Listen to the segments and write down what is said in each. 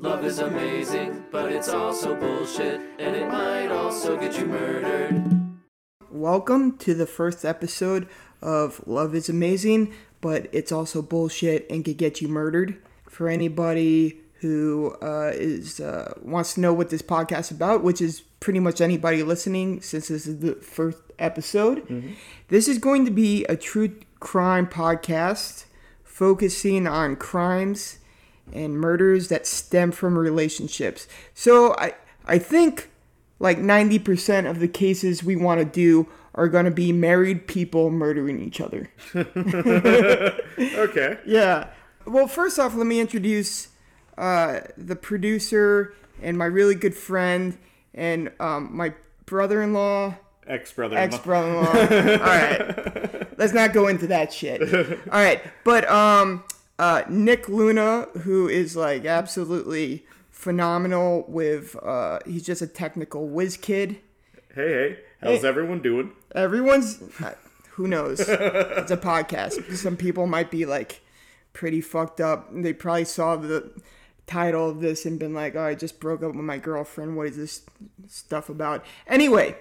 Love is amazing, but it's also bullshit, and it might also get you murdered. Welcome to the first episode of Love is Amazing, but it's also bullshit and could get you murdered. For anybody who uh, is uh, wants to know what this podcast is about, which is pretty much anybody listening, since this is the first episode, this is going to be a true crime podcast focusing on crimes and murders that stem from relationships. So I I think like 90% of the cases we want to do are going to be married people murdering each other. Okay. Yeah. Well, first off, let me introduce uh, the producer and my really good friend and um, my brother-in-law, Ex brother. ex-brother-in-law. All right. Let's not go into that shit. All right. But um, uh, Nick Luna, who is like absolutely phenomenal with, uh, he's just a technical whiz kid. Hey, hey. How's Hey. everyone doing? Everyone's, uh, who knows? it's a podcast. Some people might be like pretty fucked up. They probably saw the title of this and been like, "Oh, I just broke up with my girlfriend. What is this stuff about?" Anyway,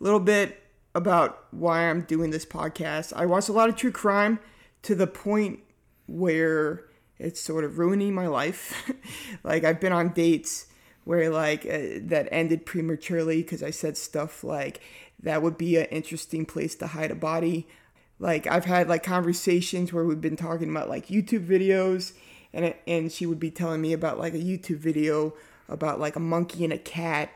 a little bit about why I'm doing this podcast. I watch a lot of true crime to the point where it's sort of ruining my life. like I've been on dates where like uh, that ended prematurely because I said stuff like that would be an interesting place to hide a body. Like I've had like conversations where we've been talking about like YouTube videos and and she would be telling me about like a YouTube video about like a monkey and a cat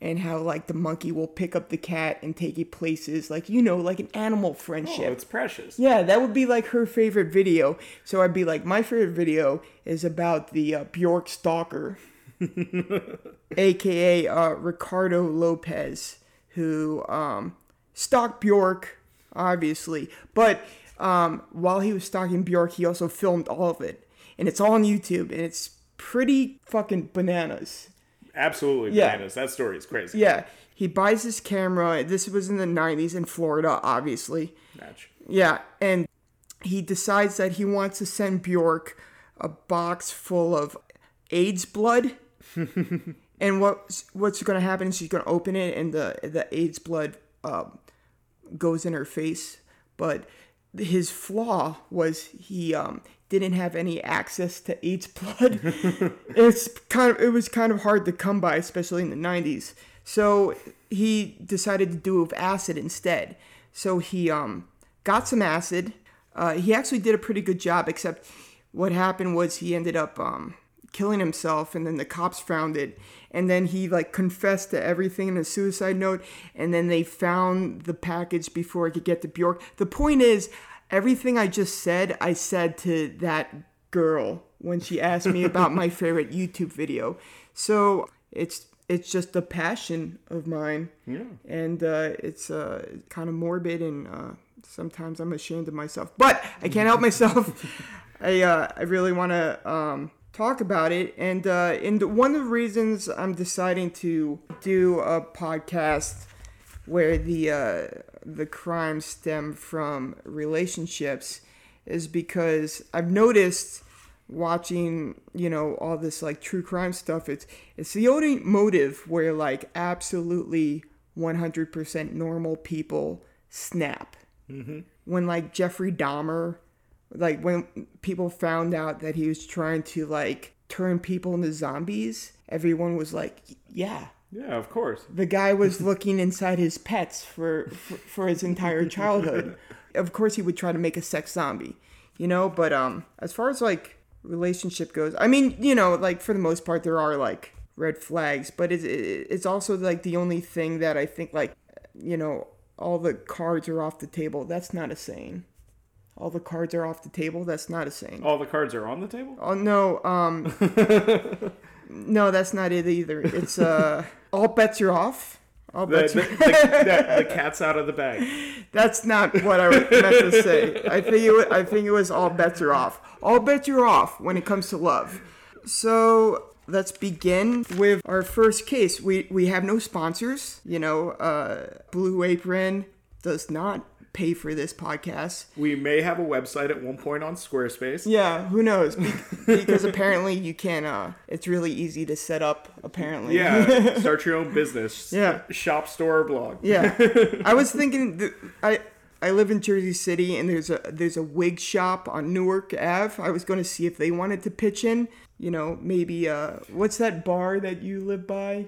and how like the monkey will pick up the cat and take it places like you know like an animal friendship Oh, it's precious. Yeah, that would be like her favorite video. So I'd be like, my favorite video is about the uh, Bjork stalker, aka uh, Ricardo Lopez, who um, stalked Bjork, obviously. But um, while he was stalking Bjork, he also filmed all of it, and it's all on YouTube, and it's pretty fucking bananas. Absolutely Yeah. bananas. That story is crazy. Yeah, he buys this camera. This was in the '90s in Florida, obviously. Match. Yeah, and he decides that he wants to send Bjork a box full of AIDS blood. and what what's going to happen is she's going to open it, and the the AIDS blood um, goes in her face. But his flaw was he um, didn't have any access to AIDS blood. it's kind of it was kind of hard to come by, especially in the '90s. So he decided to do it with acid instead. So he um, got some acid. Uh, he actually did a pretty good job, except what happened was he ended up um, killing himself, and then the cops found it, and then he like confessed to everything in a suicide note, and then they found the package before it could get to Bjork. The point is, everything I just said, I said to that girl when she asked me about my favorite YouTube video. So it's it's just a passion of mine, Yeah. and uh, it's uh, kind of morbid, and uh, sometimes I'm ashamed of myself, but I can't help myself. I uh, I really want to um, talk about it, and uh, and one of the reasons I'm deciding to do a podcast where the uh, the crimes stem from relationships is because I've noticed watching you know all this like true crime stuff it's it's the only motive where like absolutely 100% normal people snap. Mm-hmm. When like Jeffrey Dahmer like when people found out that he was trying to like turn people into zombies everyone was like yeah Yeah, of course. the guy was looking inside his pets for, for for his entire childhood. Of course, he would try to make a sex zombie, you know. But um, as far as like relationship goes, I mean, you know, like for the most part, there are like red flags, but it's it's also like the only thing that I think like, you know, all the cards are off the table. That's not a saying. All the cards are off the table. That's not a saying. All the cards are on the table? Oh no, um No, that's not it either. It's uh all bets are off. All The, bets the, are the, the, cat's out of the bag. That's not what I meant to say. I think it was, I think it was all bets are off. All bets are off when it comes to love. So let's begin with our first case. We we have no sponsors. You know, uh, Blue Apron does not pay for this podcast. We may have a website at one point on Squarespace. Yeah, who knows? Be- because apparently you can. Uh, it's really easy to set up. Apparently. Yeah, start your own business. Yeah. Shop, store, or blog. Yeah, I was thinking. Th- I I live in Jersey City, and there's a there's a wig shop on Newark Ave. I was going to see if they wanted to pitch in. You know, maybe uh, what's that bar that you live by?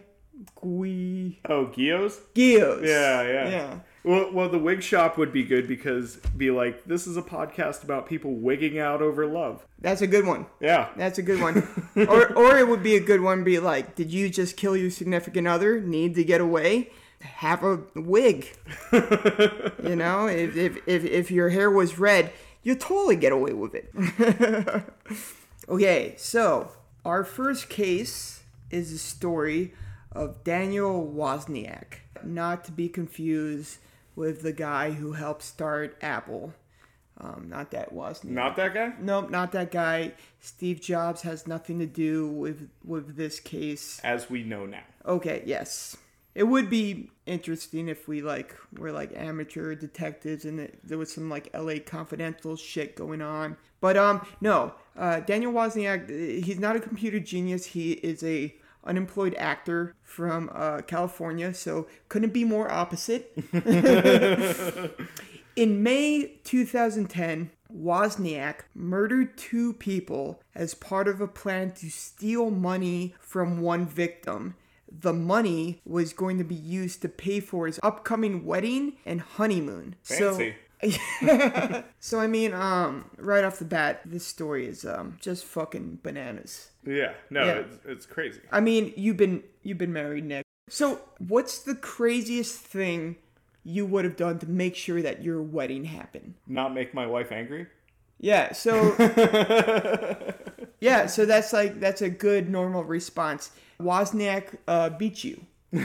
Gui Oh, Gios? Gios. Yeah, yeah. Yeah. Well, well, the wig shop would be good because be like, this is a podcast about people wigging out over love. That's a good one. Yeah. That's a good one. or or it would be a good one. Be like, did you just kill your significant other? Need to get away? Have a wig. you know, if if if, if your hair was red, you totally get away with it. okay, so our first case is a story of Daniel Wozniak, not to be confused with the guy who helped start Apple. Um, not that Wozniak. Not that guy? Nope, not that guy. Steve Jobs has nothing to do with with this case. As we know now. Okay, yes. It would be interesting if we like were like amateur detectives and it, there was some like LA confidential shit going on. But um no, uh, Daniel Wozniak he's not a computer genius. He is a unemployed actor from uh, California, so couldn't be more opposite. In May 2010, Wozniak murdered two people as part of a plan to steal money from one victim. The money was going to be used to pay for his upcoming wedding and honeymoon. Fancy. So, so I mean, um, right off the bat, this story is um just fucking bananas. yeah. No, Yeah. It's, it's crazy. I mean, you've been you've been married, Nick. So, what's the craziest thing you would have done to make sure that your wedding happened? Not make my wife angry? Yeah, so Yeah, so that's like that's a good normal response. Wozniak uh, beat you.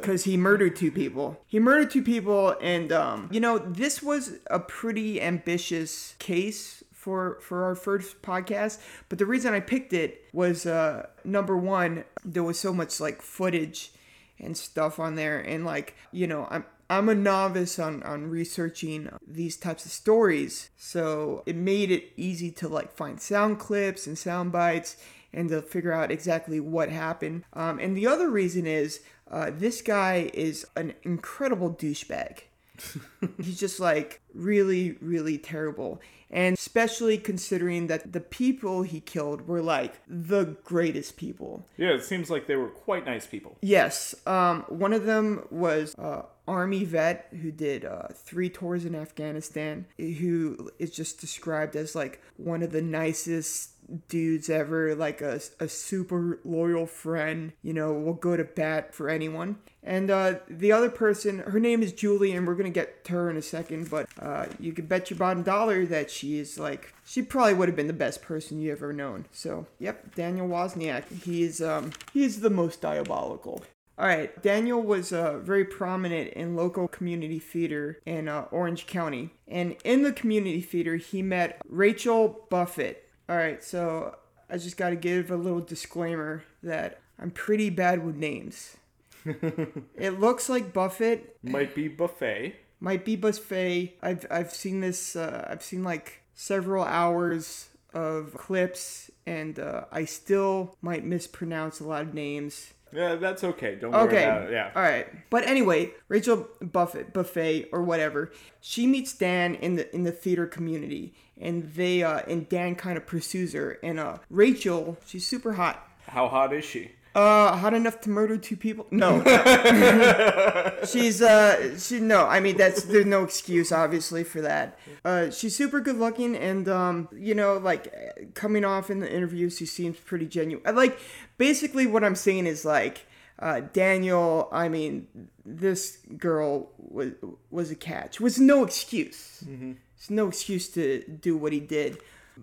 Because he murdered two people. He murdered two people, and um, you know this was a pretty ambitious case for for our first podcast. But the reason I picked it was uh, number one, there was so much like footage and stuff on there, and like you know I'm. I'm a novice on, on researching these types of stories, so it made it easy to like find sound clips and sound bites and to figure out exactly what happened. Um, and the other reason is uh, this guy is an incredible douchebag. He's just like really, really terrible. And especially considering that the people he killed were like the greatest people. Yeah, it seems like they were quite nice people. Yes, um, one of them was uh, army vet who did uh, three tours in Afghanistan, who is just described as like one of the nicest dudes ever, like a, a super loyal friend, you know, will go to bat for anyone. And uh, the other person, her name is Julie, and we're gonna get to her in a second, but uh, you could bet your bottom dollar that she is like, she probably would have been the best person you ever known. So, yep, Daniel Wozniak, he is, um, he is the most diabolical. All right, Daniel was uh, very prominent in local community theater in uh, Orange County. And in the community theater, he met Rachel Buffett. All right, so I just got to give a little disclaimer that I'm pretty bad with names. it looks like Buffett, Might be buffet. might be Buffet. I've I've seen this. Uh, I've seen like several hours of clips, and uh, I still might mispronounce a lot of names. Yeah, that's okay. Don't worry Okay. about it. Yeah. All right. But anyway, Rachel Buffett, Buffet or whatever, she meets Dan in the in the theater community, and they uh, and Dan kind of pursues her, and uh, Rachel, she's super hot. How hot is she? Uh, hot enough to murder two people? No. she's uh, she no. I mean, that's there's no excuse obviously for that. Uh, she's super good looking, and um, you know, like uh, coming off in the interviews, she seems pretty genuine. Like, basically, what I'm saying is like. Uh, Daniel, I mean, this girl was was a catch. Was no excuse. It's no excuse to do what he did.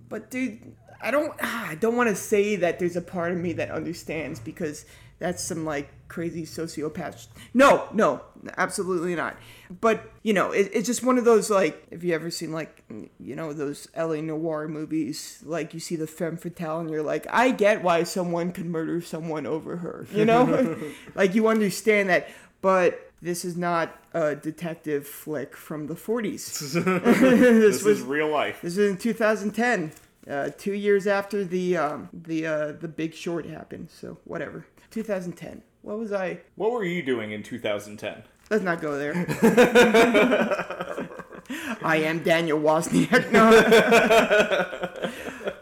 But dude, I don't ah, I don't want to say that there's a part of me that understands because that's some like crazy sociopath. No, no, absolutely not. But you know, it, it's just one of those like have you ever seen like you know those LA noir movies? Like you see the femme fatale and you're like, I get why someone could murder someone over her. You know, like you understand that. But this is not a detective flick from the 40s. This, was- is real life. This is in 2010, uh, two years after the um, the uh, the Big Short happened. So whatever. 2010. What was I? What were you doing in 2010? Let's not go there. I am Daniel Wozniak. No.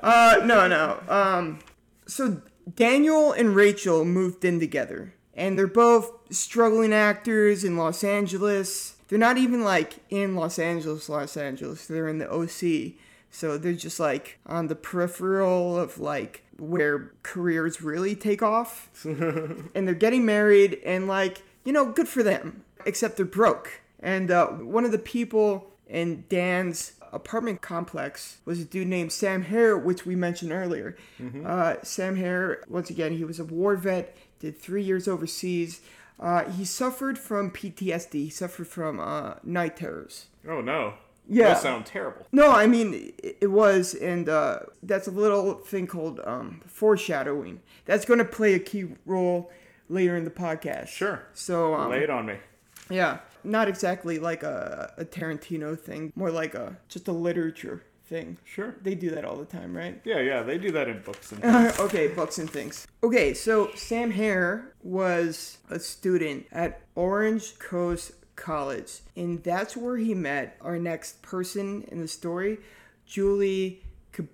uh, no, no. Um, so Daniel and Rachel moved in together, and they're both struggling actors in Los Angeles. They're not even like in Los Angeles, Los Angeles. They're in the OC. So they're just like on the peripheral of like where careers really take off. and they're getting married and like, you know, good for them. Except they're broke. And uh, one of the people in Dan's apartment complex was a dude named Sam Herr, which we mentioned earlier. Uh, Sam Herr, once again, he was a war vet, did three years overseas. Uh, he suffered from PTSD. He suffered from uh, night terrors. Oh no. Yeah. That sound terrible. No, I mean it, it was, and uh, that's a little thing called um, foreshadowing. That's going to play a key role later in the podcast. Sure. So um, Lay it on me. yeah, not exactly like a, a Tarantino thing, more like a just a literature thing. Sure. They do that all the time, right? Yeah, yeah, they do that in books and things. okay, books and things. Okay, so Sam Herr was a student at Orange Coast College, and that's where he met our next person in the story, Julie. Kab-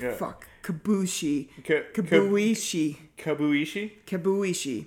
yeah. fuck, Kabushi. Ka- ka- Kabuishi. Kabuishi? Kabuishi.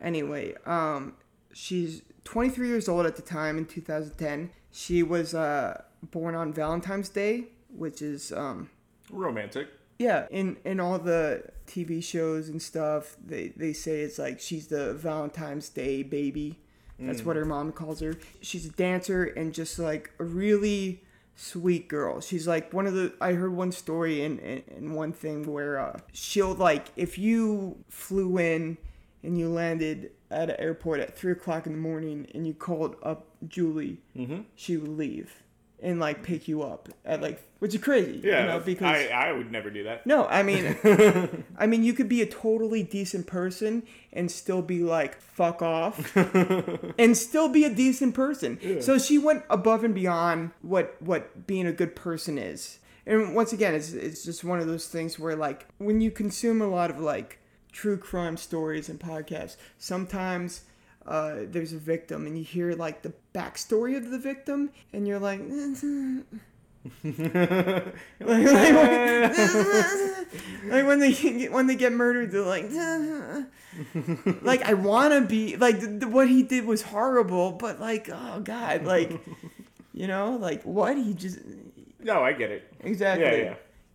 Anyway, um, she's 23 years old at the time in 2010. She was uh, born on Valentine's Day, which is um, Romantic. yeah, in in all the TV shows and stuff, they they say it's like she's the Valentine's Day baby. That's what her mom calls her. She's a dancer and just like a really sweet girl. She's like one of the. I heard one story in in, in one thing where uh, she'll like if you flew in and you landed at an airport at three o'clock in the morning and you called up Julie, mm-hmm. she would leave and like pick you up at like which is crazy. Yeah, you know, because I, I would never do that. no, I mean, I mean, you could be a totally decent person and still be like fuck off, and still be a decent person. So she went above and beyond what what being a good person is. And once again, it's it's just one of those things where like when you consume a lot of like true crime stories and podcasts, sometimes. Uh, there's a victim, and you hear like the backstory of the victim, and you're like, like, like when they get, when they get murdered, they're like, like I want to be like th- th- what he did was horrible, but like oh god, like you know, like what he just No, I get it. exactly, Yeah, yeah.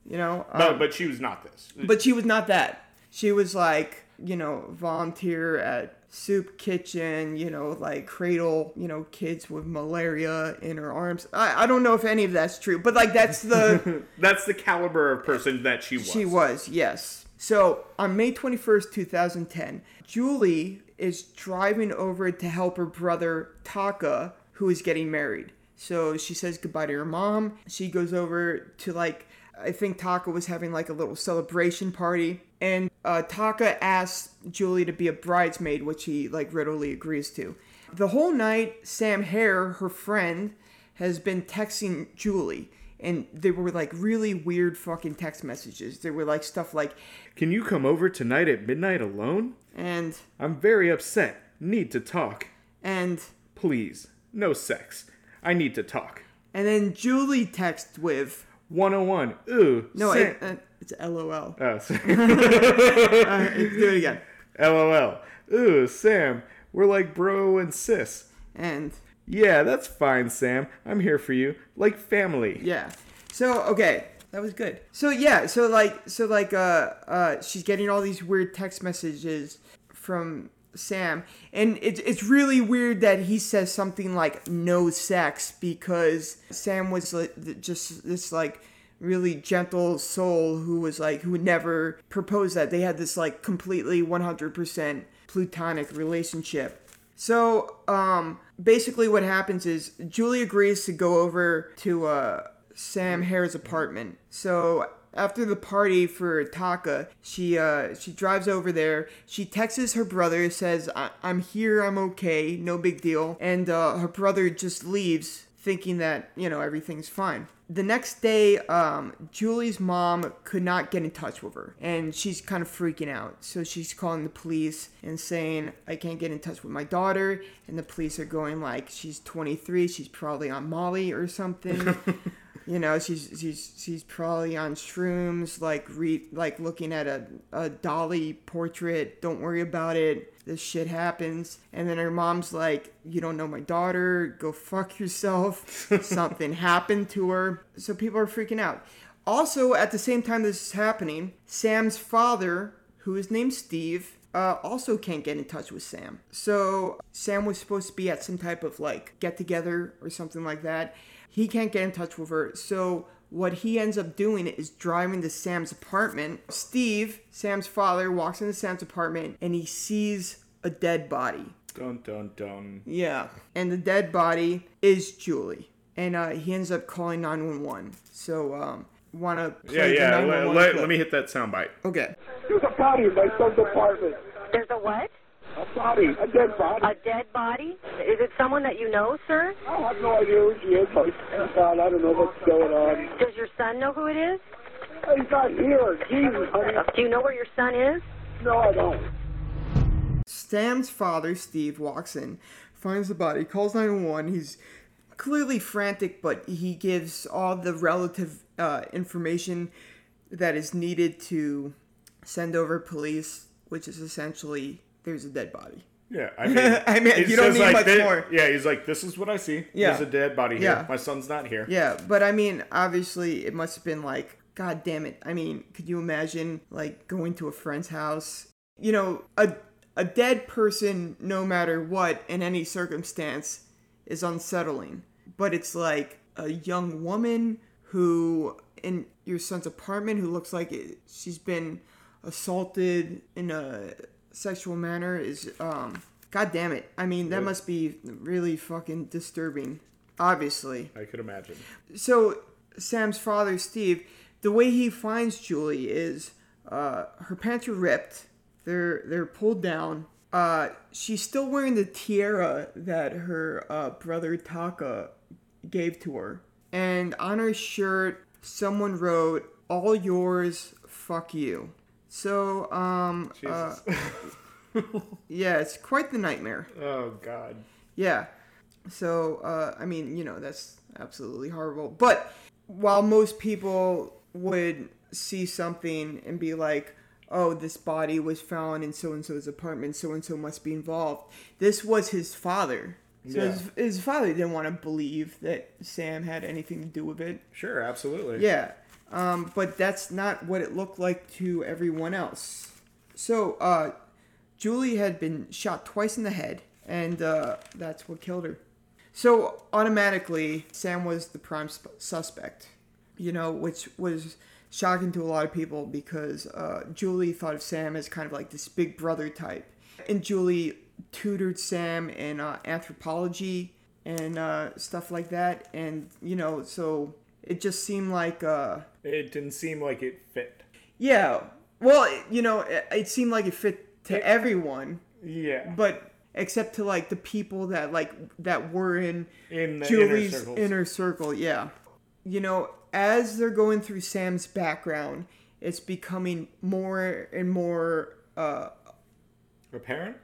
you know, But, um, but she was not this. but she was not that. She was like, you know, volunteer at soup kitchen, you know, like cradle, you know, kids with malaria in her arms. I, I don't know if any of that's true, but like that's the That's the caliber of person that she was. She was, yes. So on May 21st, 2010, Julie is driving over to help her brother Taka, who is getting married. So she says goodbye to her mom. She goes over to like, I think Taka was having like a little celebration party. And uh, Taka asks Julie to be a bridesmaid, which he like readily agrees to. The whole night, Sam Herr, her friend, has been texting Julie. And they were like really weird fucking text messages. They were like stuff like, Can you come over tonight at midnight alone? and, I'm very upset. Need to talk. and, Please. No sex. I need to talk. and then Julie texts with, 101. Ooh. no, Sam- it, uh, it's LOL. Oh, sorry. Uh, do it again. LOL. Ooh, Sam. We're like bro and sis. And, Yeah, that's fine, Sam. I'm here for you. Like family. yeah. So, okay. That was good. So yeah, so like so like uh uh she's getting all these weird text messages from Sam and it's it's really weird that he says something like no sex because Sam was just this like really gentle soul who was like who would never propose that they had this like completely 100% plutonic relationship so, um, basically, what happens is Julie agrees to go over to uh, Sam Herr's apartment. So, after the party for Taka, she uh she drives over there. She texts her brother, says, I- "I'm here, I'm okay, no big deal," and uh, her brother just leaves, thinking that you know everything's fine. The next day, um, Julie's mom could not get in touch with her, and she's kind of freaking out. So she's calling the police and saying, "I can't get in touch with my daughter." And the police are going like, "She's 23. She's probably on Molly or something." you know, she's she's she's probably on shrooms, like re like looking at a a Dalí portrait. Don't worry about it. This shit happens. And then her mom's like, "You don't know my daughter. Go fuck yourself. Something happened to her." So people are freaking out. Also, at the same time this is happening, Sam's father, who is named Steve, uh, also can't get in touch with Sam. So Sam was supposed to be at some type of like get together or something like that. He can't get in touch with her. So what he ends up doing is driving to Sam's apartment. Steve, Sam's father, walks into Sam's apartment and he sees a dead body. Dun dun dun. Yeah. And the dead body is Julie. And uh, he ends up calling 911. So, um, want to Yeah, play yeah. the Let, 911 let, clip? let me hit that soundbite. Okay. There's a body in my son's apartment. There's a what? A body, a dead body. A dead body? Is it someone that you know, sir? I have no idea who she is. I, God, I don't know what's going on. Does your son know who it is? He's not here. Jesus, honey. Do you know where your son is? No, I don't. Sam's father, Steve, walks in, finds the body, calls 911. He's clearly frantic, but he gives all the relative uh, information that is needed to send over police, which is essentially there's a dead body. Yeah, I mean, I mean, you don't need like much thi- more. Yeah, he's like, this is what I see. Yeah. There's a dead body here. Yeah. My son's not here. Yeah, but I mean, obviously, it must have been like, God damn it. I mean, could you imagine like going to a friend's house? You know, a a dead person, no matter what, in any circumstance, is unsettling. But it's like a young woman who in your son's apartment who looks like it, she's been assaulted in a sexual manner is um god damn it i mean that must be really fucking disturbing obviously I could imagine. so Sam's father, Steve, the way he finds Julie is uh, her pants are ripped. They're they're pulled down. Uh, she's still wearing the tiara that her uh, brother Taka gave to her, and on her shirt, someone wrote "All yours, fuck you." So um, uh, yeah, it's quite the nightmare. oh God. Yeah. So, uh, I mean, you know, that's absolutely horrible. But while most people would see something and be like, oh, this body was found in so and so's apartment, so and so must be involved, this was his father. So Yeah. his, his father didn't want to believe that Sam had anything to do with it. Sure, absolutely. Yeah. Um, but that's not what it looked like to everyone else. So, uh, Julie had been shot twice in the head, and uh, that's what killed her. So, automatically, Sam was the prime sp- suspect, you know, which was shocking to a lot of people because uh, Julie thought of Sam as kind of like this big brother type. And Julie tutored Sam in uh, anthropology and uh, stuff like that. And, you know, so it just seemed like. Uh, It didn't seem like it fit. yeah. Well, it- you know, it, it seemed like it fit to everyone, Yeah. but except to like the people that like that were in In the Julie's inner inner circle. Yeah. You know, as they're going through Sam's background, it's becoming more and more uh, Apparent?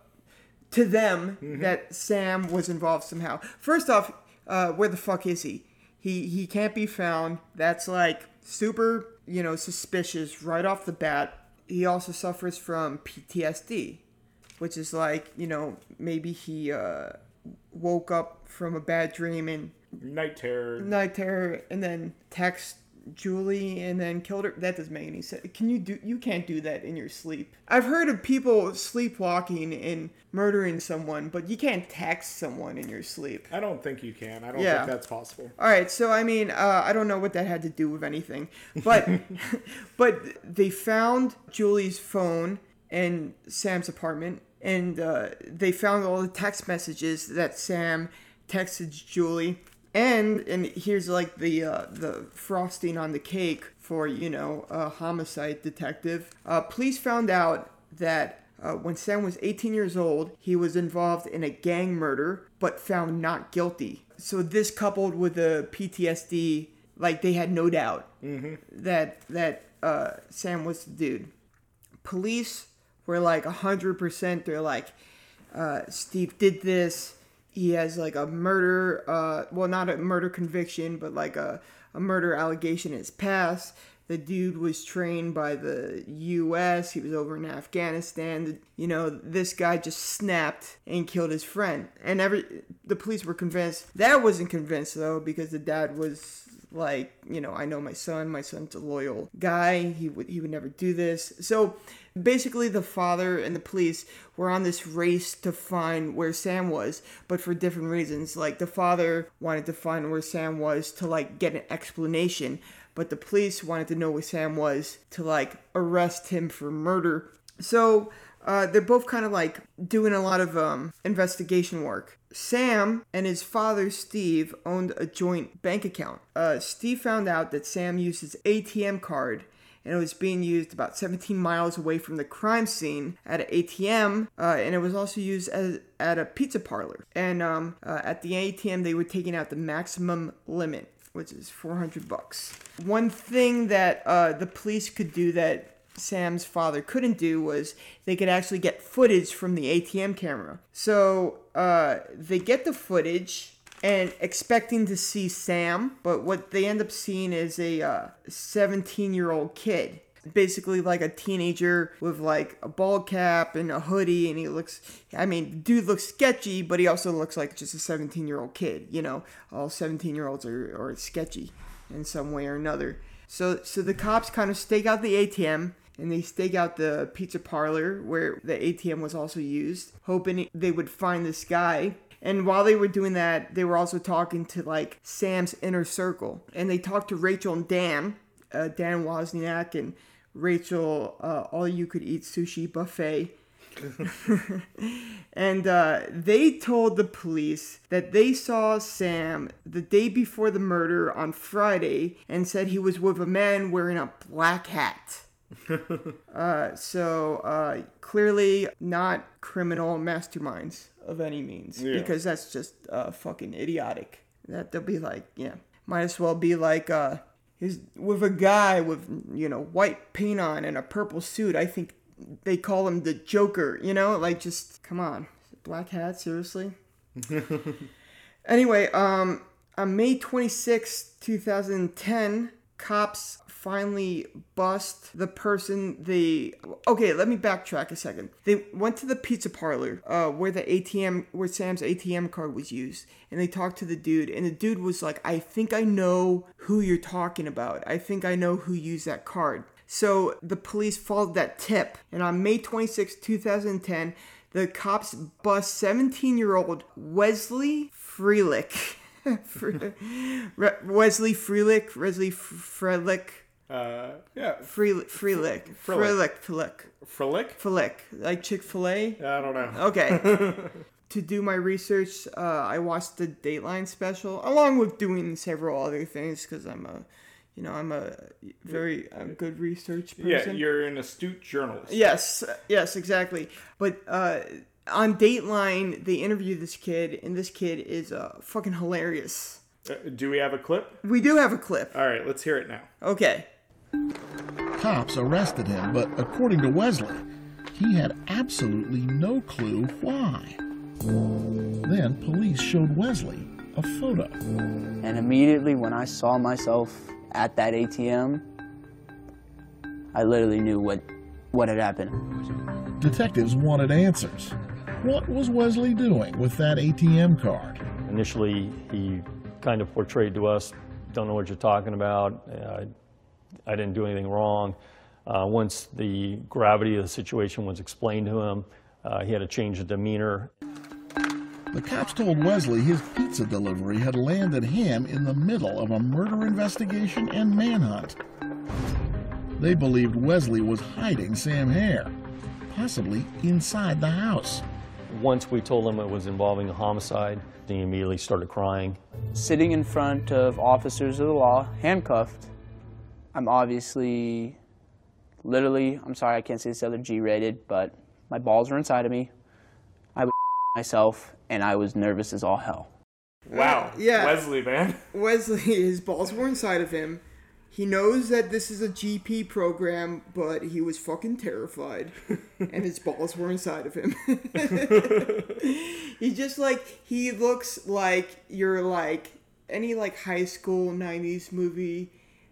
to them Mm-hmm. that Sam was involved somehow. First off, uh, where the fuck is he? He he can't be found. That's like super, you know, suspicious right off the bat. He also suffers from PTSD, which is like, you know, maybe he uh, woke up from a bad dream and Night terror. night terror and then text Julie and then killed her. That doesn't make any sense. Can you do? You can't do that in your sleep. I've heard of people sleepwalking and murdering someone, but you can't text someone in your sleep. I don't think you can. I don't Yeah. think that's possible. All right, so I mean, uh, I don't know what that had to do with anything, but but they found Julie's phone in Sam's apartment, and uh, they found all the text messages that Sam texted Julie. And and here's like the uh, the frosting on the cake for you know a homicide detective. Uh, police found out that uh, when Sam was 18 years old, he was involved in a gang murder, but found not guilty. So this coupled with the PTSD, like they had no doubt that that uh, Sam was the dude. Police were like 100%. They're like, uh, Steve did this. He has like a murder, uh, well, not a murder conviction, but like a, a murder allegation in his past. The dude was trained by the U.S. He was over in Afghanistan. You know, this guy just snapped and killed his friend. And every the police were convinced. That wasn't convinced though, because the dad was like, you know, I know my son. My son's a loyal guy. He would he would never do this. So basically, the father and the police were on this race to find where Sam was, but for different reasons. Like the father wanted to find where Sam was to like get an explanation, but the police wanted to know where Sam was to like arrest him for murder. So uh, they're both kind of like doing a lot of um, investigation work. Sam and his father Steve owned a joint bank account. Uh, Steve found out that Sam used his ATM card and it was being used about 17 miles away from the crime scene at an ATM, uh, and it was also used as, at a pizza parlor. And um, uh, at the ATM, they were taking out the maximum limit, which is 400 bucks. One thing that uh, the police could do that Sam's father couldn't do was they could actually get footage from the ATM camera. So uh, they get the footage and expecting to see Sam, but what they end up seeing is a 17 year old kid. Basically, like a teenager with like a ball cap and a hoodie, and he looks. I mean, dude looks sketchy, but he also looks like just a 17 year old kid. You know, all 17 year olds are, are sketchy in some way or another. So, so the cops kind of stake out the ATM and they stake out the pizza parlor where the ATM was also used, hoping they would find this guy. And while they were doing that, they were also talking to like Sam's inner circle, and they talked to Rachel and Dan, uh, Dan Wozniak and Rachel, uh, all you could eat sushi buffet. and uh, they told the police that they saw Sam the day before the murder on Friday and said he was with a man wearing a black hat. uh, so uh, clearly not criminal masterminds of any means Yeah. because that's just uh, fucking idiotic. That they'll be like, yeah, might as well be like uh, he's with a guy with you know white paint on and a purple suit. I think they call him the Joker. You know, like just come on, black hat, seriously. Anyway, um, on May 26, 2010, cops finally bust the person they okay let me backtrack a second. They went to the pizza parlor uh, where the atm where sam's atm card was used and they talked to the dude and the dude was like i think i know who you're talking about. I think i know who used that card. So the police followed that tip and on may 26 2010 the cops bust 17 year old wesley freelick Wesley Freelick, Wesley Freelick, Uh, yeah, Freelick, Freelick. Freelick, Freelick, Frolic. Freelick, like Chick Fil A. I don't know. Okay. to do my research, uh, I watched the Dateline special, along with doing several other things, because I'm a, you know, I'm a very a good research person. Yeah, you're an astute journalist. Yes, yes, exactly. But uh, on Dateline, they interview this kid, and this kid is uh, fucking hilarious. Uh, do we have a clip? We do have a clip. All right, let's hear it now. Okay. Cops arrested him, but according to Wesley, he had absolutely no clue why. Then police showed Wesley a photo. And immediately when I saw myself at that ATM, I literally knew what, what had happened. Detectives wanted answers. What was Wesley doing with that ATM card? Initially, he kind of portrayed to us, don't know what you're talking about. Uh, I didn't do anything wrong. Uh, once the gravity of the situation was explained to him, uh, he had a change of demeanor. The cops told Wesley his pizza delivery had landed him in the middle of a murder investigation and manhunt. They believed Wesley was hiding Sam Herr, possibly inside the house. Once we told him it was involving a homicide, and he immediately started crying. Sitting in front of officers of the law, handcuffed, I'm obviously, literally, I'm sorry, I can't say this other G rated, but my balls were inside of me. I was myself, and I was nervous as all hell. Wow. yeah. Wesley, man. Wesley, his balls were inside of him. He knows that this is a GP program, but he was fucking terrified, and his balls were inside of him. he just like he looks like you're like any like high school '90s movie,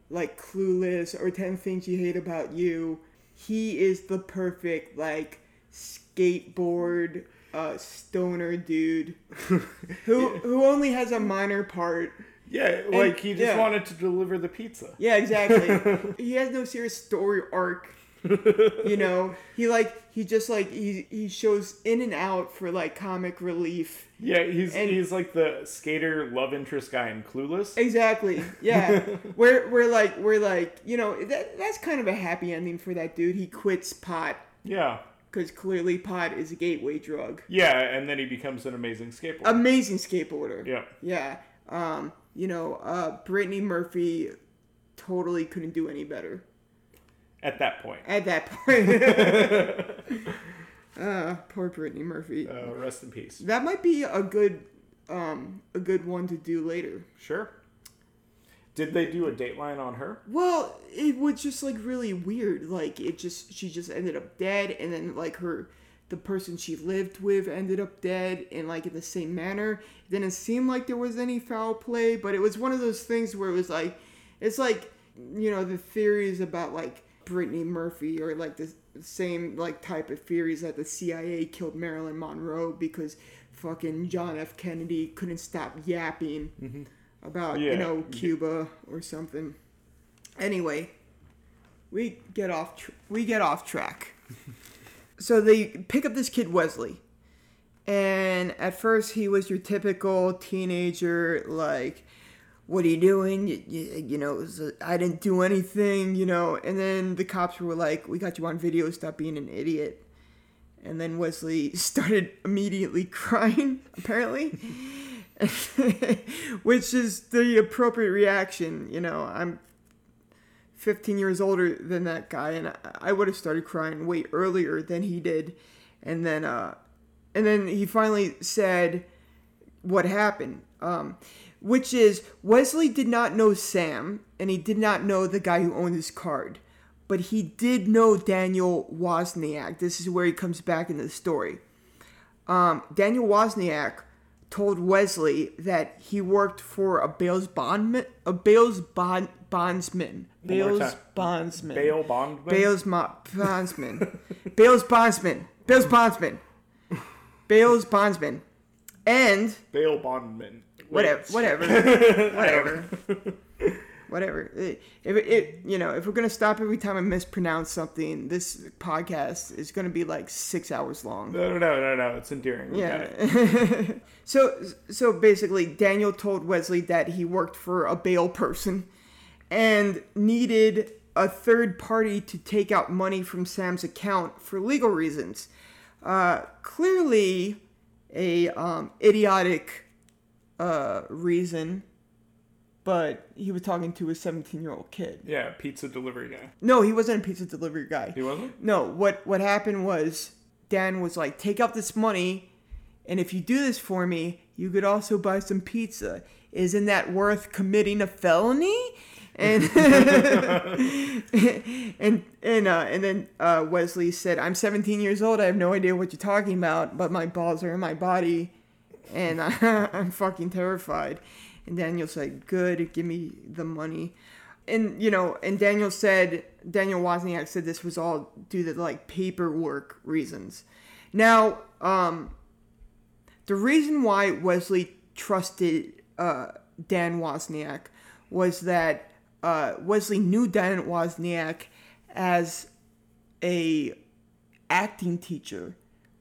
like Clueless or Ten Things You Hate About You. He is the perfect like skateboard uh, stoner dude who who only has a minor part. Yeah, like he just yeah. wanted to deliver the pizza. Yeah, exactly. he has no serious story arc. You know, he like he just like he he shows in and out for like comic relief. Yeah, he's And- he's like the skater love interest guy in Clueless. Exactly. Yeah. we're we're like we're like you know that that's kind of a happy ending for that dude. He quits pot Yeah. because clearly pot is a gateway drug. Yeah, and then he becomes an amazing skateboarder. Amazing skateboarder. yeah. Yeah. Um. You know, uh, Brittany Murphy totally couldn't do any better At that point. at that point. uh, poor Brittany Murphy. Uh, rest in peace. That might be a good um a good one to do later. Sure. Did they do a dateline on her? Well, it was just like really weird. Like it just she just ended up dead and then like her the person she lived with ended up dead in like in the same manner. It didn't seem like there was any foul play, but it was one of those things where it was like it's like you know the theories about like Brittany Murphy or like the same like type of theories that the CIA killed Marilyn Monroe because fucking John F. Kennedy couldn't stop yapping mm-hmm. about you know Cuba or something. Anyway, we get off tr- we get off track. so they pick up this kid Wesley, and at first he was your typical teenager, like, "What are you doing?" You, you, you know, a, I didn't do anything, you know. And then the cops were like, "We got you on video. Stop being an idiot." And then Wesley started immediately crying, apparently. Which is the appropriate reaction, you know. I'm 15 years older than that guy and I- I would have started crying way earlier than he did. And then uh and then he finally said what happened. Um which is Wesley did not know Sam and he did not know the guy who owned his card. But he did know Daniel Wozniak. This is where he comes back into the story. Um, Daniel Wozniak told Wesley that he worked for a Bales bondman, a Bales bond bondsman, One more Bales time. bondsman, Bail Bondman? Bales mo- bondsman, Bales bondsman, Bales bondsman, Bales bondsman, and Bail Bondman. Whatever, whatever, whatever, whatever. It- If it, it, you know, if we're gonna stop every time I mispronounce something, this podcast is gonna be like six hours long. No, no, no, no, no. It's endearing. We Yeah. so so basically, Daniel told Wesley that he worked for a bail person and needed a third party to take out money from Sam's account for legal reasons. Uh, clearly, a um, idiotic uh, reason, but he was talking to a 17 year old kid. Yeah, pizza delivery guy. No, he wasn't a pizza delivery guy. He wasn't? No, what what happened was Dan was like, "Take out this money, and if you do this for me, you could also buy some pizza. Isn't that worth committing a felony?" And and and uh, and then uh, Wesley said, "I'm 17 years old. I have no idea what you're talking about, but my balls are in my body, and I, I'm fucking terrified." And Daniel said, "Good, give me the money." and you know, and Daniel said Daniel Wozniak said this was all due to like paperwork reasons. Now, um, the reason why Wesley trusted uh, Dan Wozniak was that uh, Wesley knew Dan Wozniak as a acting teacher.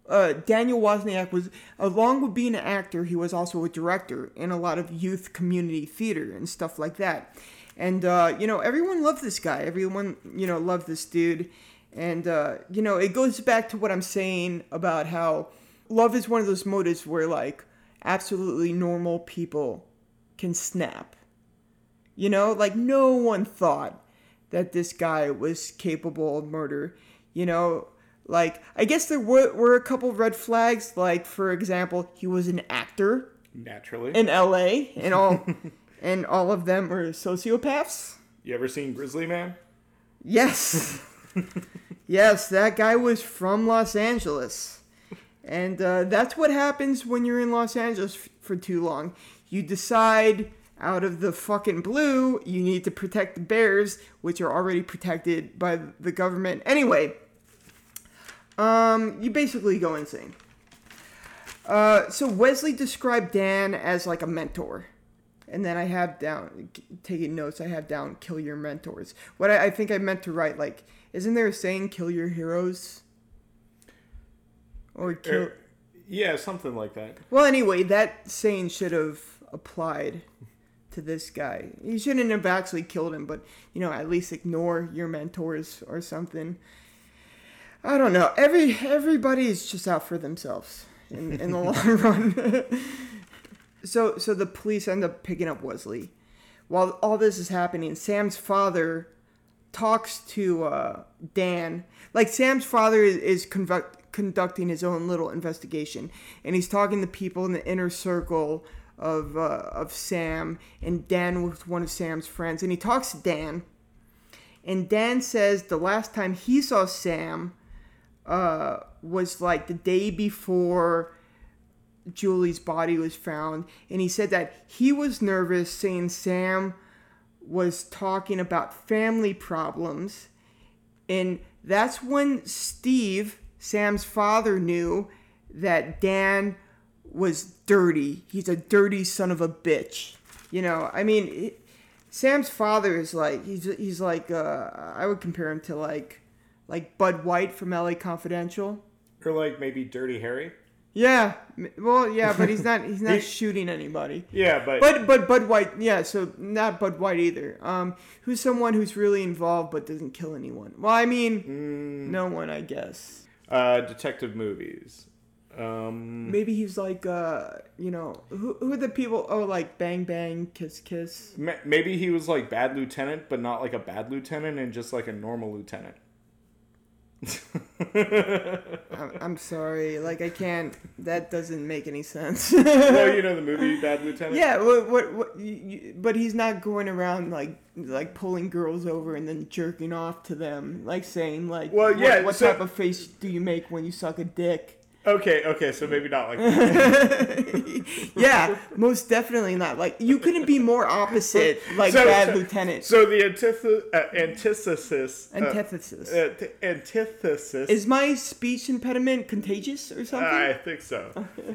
Uh, Daniel Wozniak was, along with being an actor, he was also a director in a lot of youth community theater and stuff like that. And, uh, you know, everyone loved this guy. Everyone, you know, loved this dude. And, uh, you know, it goes back to what I'm saying about how love is one of those motives where, like, absolutely normal people can snap. You know, like no one thought that this guy was capable of murder. You know, like I guess there were, were a couple red flags. Like for example, he was an actor Naturally. in L.A. and all, and all of them were sociopaths. you ever seen Grizzly Man? Yes. yes, that guy was from Los Angeles. And uh, that's what happens when you're in Los Angeles f- for too long. You decide out of the fucking blue you need to protect the bears, which are already protected by the government. Anyway, um, you basically go insane. Uh, so Wesley described Dan as like a mentor. And then I have down, taking notes, I have down, kill your mentors. What I, I think I meant to write, like, isn't there a saying, kill your heroes? Or kill. Er, yeah, something like that. Well, anyway, that saying should have applied to this guy. You shouldn't have actually killed him, but, you know, at least ignore your mentors or something. I don't know. Every Everybody is just out for themselves in, in the long run. so so the police end up picking up Wesley. While all this is happening, Sam's father talks to uh, Dan. Like Sam's father is, is conduct, conducting his own little investigation, and he's talking to people in the inner circle of uh, of Sam. And Dan was one of Sam's friends, and he talks to Dan. And Dan says the last time he saw Sam uh, was like the day before Julie's body was found, and he said that he was nervous, saying Sam was talking about family problems, and that's when Steve, Sam's father, knew that Dan was dirty. He's a dirty son of a bitch. You know, I mean, it, Sam's father is like he's he's like uh, I would compare him to like like Bud White from LA Confidential. Or like maybe Dirty Harry. Yeah, well, yeah, but he's not he's not shooting anybody. Yeah, but, But but Bud White, yeah, so not Bud White either. Um, who's someone who's really involved but doesn't kill anyone? Well, I mean, Mm. no one, I guess. uh, detective movies. Um, Maybe he's like, uh, you know, who who are the people? Oh, like Bang Bang, Kiss Kiss. maybe he was like bad lieutenant, but not like a bad lieutenant, and just like a normal lieutenant. I'm, sorry, like I can't. That doesn't make any sense. well, you know the movie Bad Lieutenant. Yeah, what, what, what you, you, but he's not going around like like pulling girls over and then jerking off to them, like saying like, Well, what- yeah, what, so- type of face do you make when you suck a dick? Okay, okay, so maybe not like. that. Yeah, most definitely not. Like you couldn't be more opposite, like So- bad so- lieutenant. So the antith- uh, antithesis. uh, Antithesis. uh, t- antithesis. Is my speech impediment contagious or something? I think so.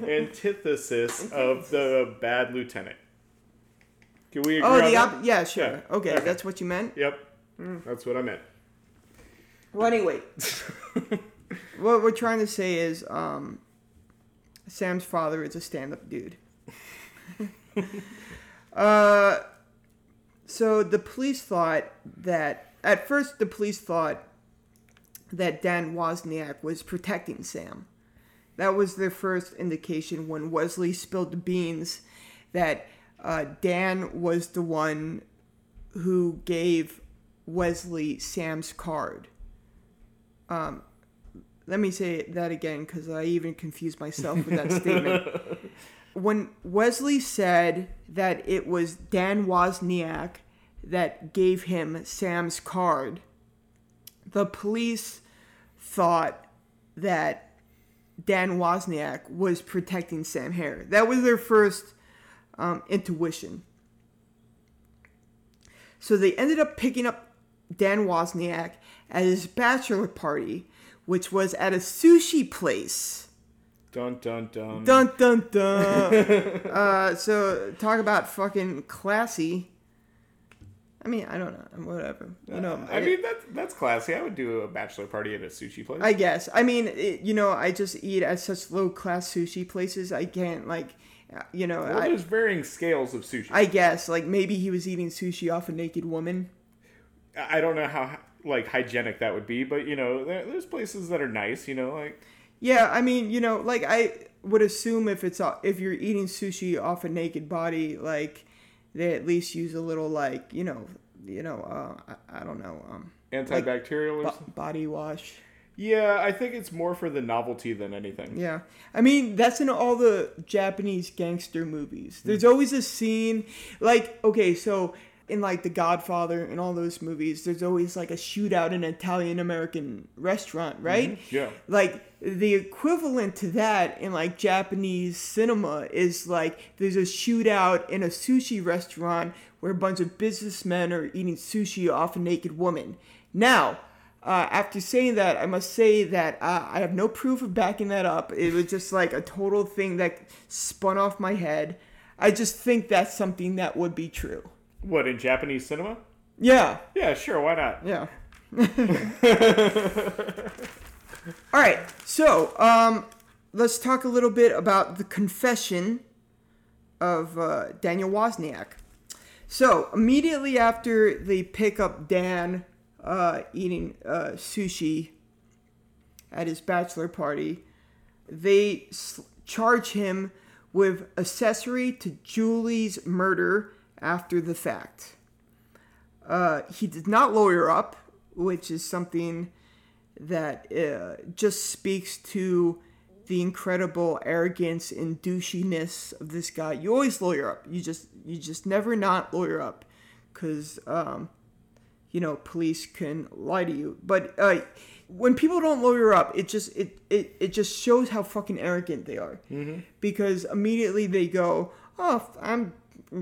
Antithesis of the bad lieutenant. Can we agree oh, the that? yeah, sure. Yeah. Okay, Okay. that's what you meant. Yep. That's what I meant. Well, anyway, what we're trying to say is, um, Sam's father is a stand-up dude. uh, so the police thought that at first the police thought that Dan Wozniak was protecting Sam. That was their first indication when Wesley spilled the beans that uh, Dan was the one who gave Wesley Sam's card. Um, let me say that again because I even confused myself with that statement. When Wesley said that it was Dan Wozniak that gave him Sam's card, the police thought that Dan Wozniak was protecting Sam Herr. That was their first um, intuition. So they ended up picking up Dan Wozniak at his bachelor party, which was at a sushi place. Dun dun dun. Dun dun dun. uh, so talk about fucking classy. I mean, I don't know, whatever. You know, I mean that's that's classy. I would do a bachelor party at a sushi place. I guess. I mean, it, you know, I just eat at such low class sushi places. I can't like, uh, you know, well, I, there's varying scales of sushi. I guess like maybe he was eating sushi off a naked woman. I don't know how like hygienic that would be, but you know, there, there's places that are nice. You know, like Yeah, I mean, you know, like I would assume if it's if you're eating sushi off a naked body, like they at least use a little like you know, you know, uh, I, I don't know, um, Antibacterial or bo- something? body wash. Yeah, I think it's more for the novelty than anything. Yeah, I mean that's in all the Japanese gangster movies. There's always a scene like okay, so in like The Godfather and all those movies, there's always like a shootout in an Italian American restaurant, right? Yeah. Like the equivalent to that in like Japanese cinema is like there's a shootout in a sushi restaurant where a bunch of businessmen are eating sushi off a naked woman. Now, uh, after saying that, I must say that uh, I have no proof of backing that up. It was just like a total thing that spun off my head. I just think that's something that would be true. What, in Japanese cinema? Yeah, Yeah, sure, why not? yeah. All right, so um, let's talk a little bit about the confession of uh, Daniel Wozniak. So immediately after they pick up Dan uh, eating uh, sushi at his bachelor party, they s- charge him with accessory to Julie's murder after the fact. Uh, he did not lawyer up, which is something that uh, just speaks to the incredible arrogance and douchiness of this guy. You always lawyer up. You just you just never not lawyer up, because um, you know police can lie to you. But uh, when people don't lawyer up, it just it it, it just shows how fucking arrogant they are. Because immediately they go, "Oh, I'm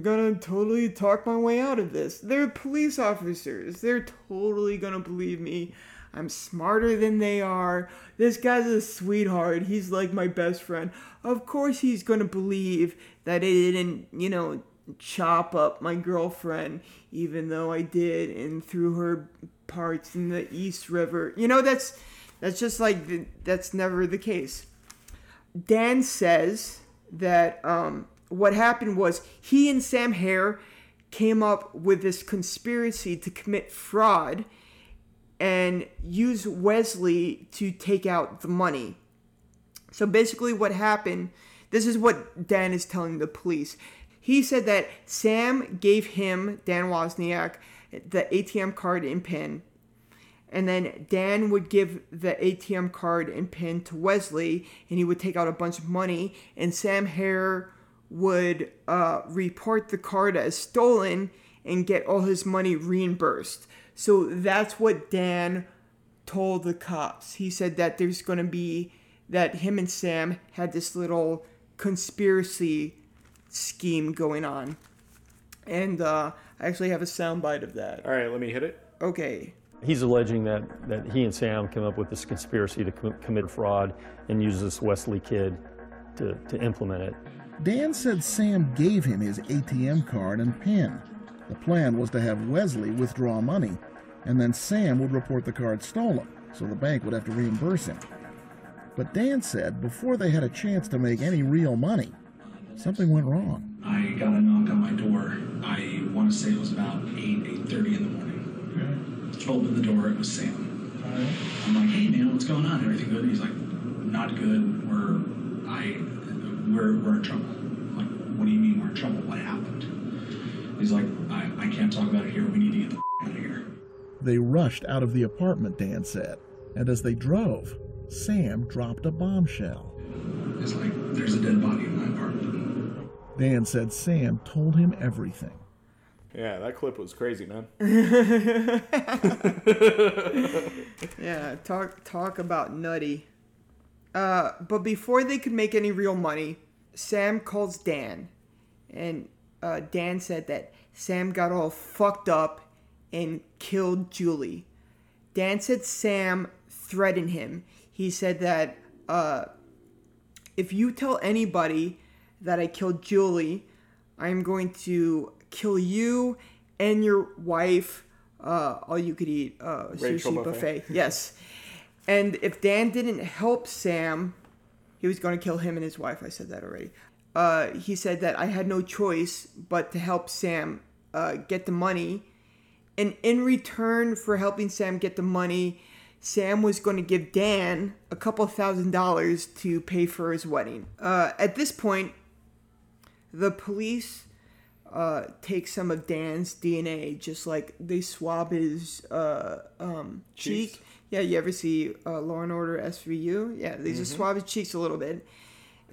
gonna totally talk my way out of this." They're police officers. They're totally gonna believe me. I'm smarter than they are. This guy's a sweetheart. He's like my best friend. Of course, he's gonna believe that I didn't, you know, chop up my girlfriend, even though I did, and threw her parts in the East River. You know, that's that's just like that's never the case. Dan says that um, what happened was he and Sam Herr came up with this conspiracy to commit fraud and use Wesley to take out the money. So basically, what happened this is what Dan is telling the police. He said that Sam gave him, Dan Wozniak, the ATM card and PIN, and then Dan would give the ATM card and PIN to Wesley, and he would take out a bunch of money, and Sam Herr would uh, report the card as stolen and get all his money reimbursed. So that's what Dan told the cops. He said that there's going to be that him and Sam had this little conspiracy scheme going on. And uh, I actually have a soundbite of that. All right, let me hit it. Okay. He's alleging that, that he and Sam came up with this conspiracy to com- commit fraud and use this Wesley kid to, to implement it. Dan said Sam gave him his ATM card and PIN. The plan was to have Wesley withdraw money, and then Sam would report the card stolen, so the bank would have to reimburse him. But Dan said before they had a chance to make any real money, something went wrong. I got a knock on my door. I want to say it was about 8, 8.30 in the morning. Opened the door, it was Sam. I'm like, hey man, what's going on? Everything good? He's like, not good. We're, I, we're, we're in trouble. I'm like, what do you mean we're in trouble? What happened? He's like, I, I can't talk about it here. We need to get the out of here. They rushed out of the apartment, Dan said, and as they drove, Sam dropped a bombshell. It's like, there's a dead body in my apartment. Dan said Sam told him everything. Yeah, that clip was crazy, man. Yeah, talk talk about nutty. Uh, but before they could make any real money, Sam calls Dan, and uh, Dan said that Sam got all fucked up and killed Julie. Dan said Sam threatened him. He said that uh, if you tell anybody that I killed Julie, I'm going to kill you and your wife. Uh, all you could eat uh, sushi buffet. buffet. Yes. And if Dan didn't help Sam, he was going to kill him and his wife. I said that already. Uh, he said that I had no choice but to help Sam uh, get the money. And in return for helping Sam get the money, Sam was going to give Dan a couple thousand dollars to pay for his wedding. Uh, at this point, the police uh, take some of Dan's DNA, just like they swab his uh, um, cheek. Yeah, you ever see uh, Law and Order SVU? Yeah, they just swab his cheeks a little bit,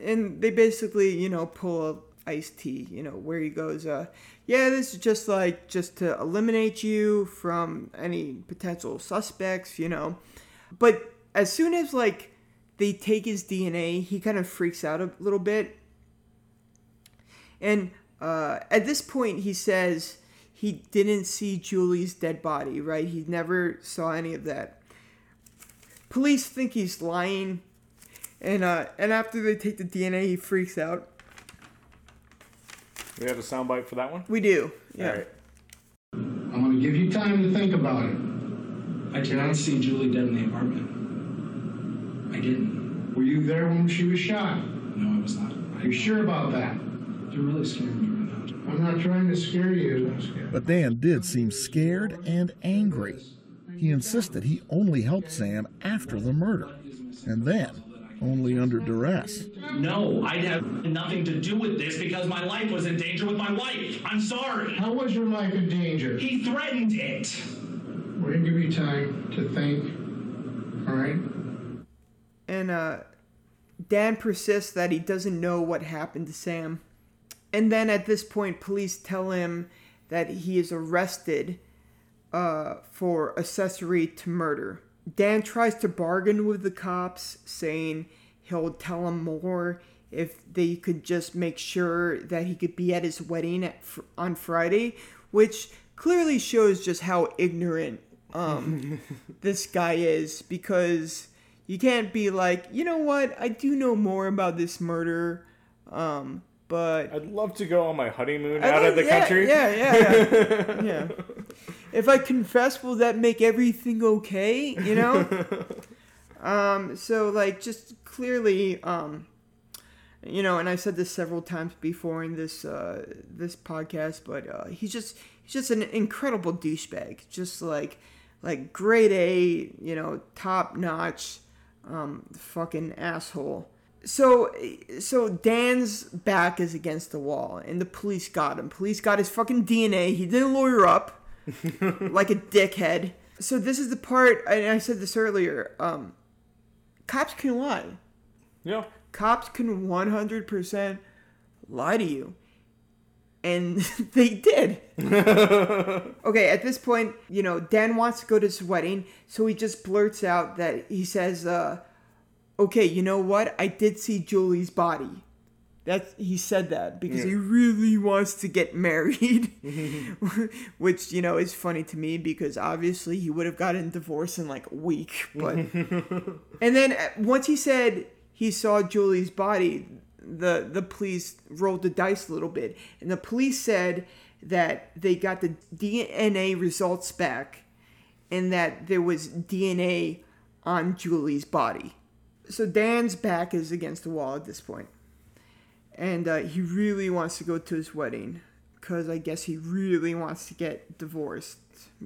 and they basically, you know, pull a iced tea. You know, where he goes, uh, yeah, this is just like just to eliminate you from any potential suspects. You know, but as soon as like they take his DNA, he kind of freaks out a little bit. And uh, at this point, he says he didn't see Julie's dead body, right? He never saw any of that. Police think he's lying, and uh, and after they take the DNA, he freaks out. We have a soundbite for that one. We do, yeah. All right. I'm going to give you time to think about it. I did not see Julie dead in the apartment. I didn't. Were you there when she was shot? No, I was not. Are you sure about that? You're really scaring me right now. I'm not trying to scare you. But Dan did seem scared and angry. He insisted he only helped Sam after the murder, and then only under duress. No, I'd have nothing to do with this because my life was in danger with my wife. I'm sorry. How was your life in danger? He threatened it. We're going to give you time to think. All right? And uh, Dan persists that he doesn't know what happened to Sam. And then at this point, police tell him that he is arrested uh, for accessory to murder. Dan tries to bargain with the cops, saying he'll tell them more if they could just make sure that he could be at his wedding at, fr- on Friday, which clearly shows just how ignorant um, this guy is because you can't be like, you know what, I do know more about this murder, um, but I'd love to go on my honeymoon I out like- of the yeah, country. Yeah, yeah, yeah. If I confess, will that make everything okay? You know. um. So like, just clearly, um, you know, and I've said this several times before in this uh this podcast, but uh, he's just he's just an incredible douchebag. Just like like grade A, you know, top notch, um, fucking asshole. So, so Dan's back is against the wall, and the police got him. Police got his fucking DNA. He didn't lawyer up like a dickhead. So this is the part, and I said this earlier. Um, cops can lie. Yeah. Cops can one hundred percent lie to you, and they did. okay, at this point, you know, Dan wants to go to his wedding, so he just blurts out that he says, uh, "Okay, you know what? I did see Julie's body." That's he said that because he really wants to get married, which you know is funny to me because obviously he would have gotten divorced in like a week. But and then uh, once he said he saw Julie's body, the the police rolled the dice a little bit, and the police said that they got the DNA results back, and that there was DNA on Julie's body. So Dan's back is against the wall at this point, and uh, he really wants to go to his wedding because I guess he really wants to get divorced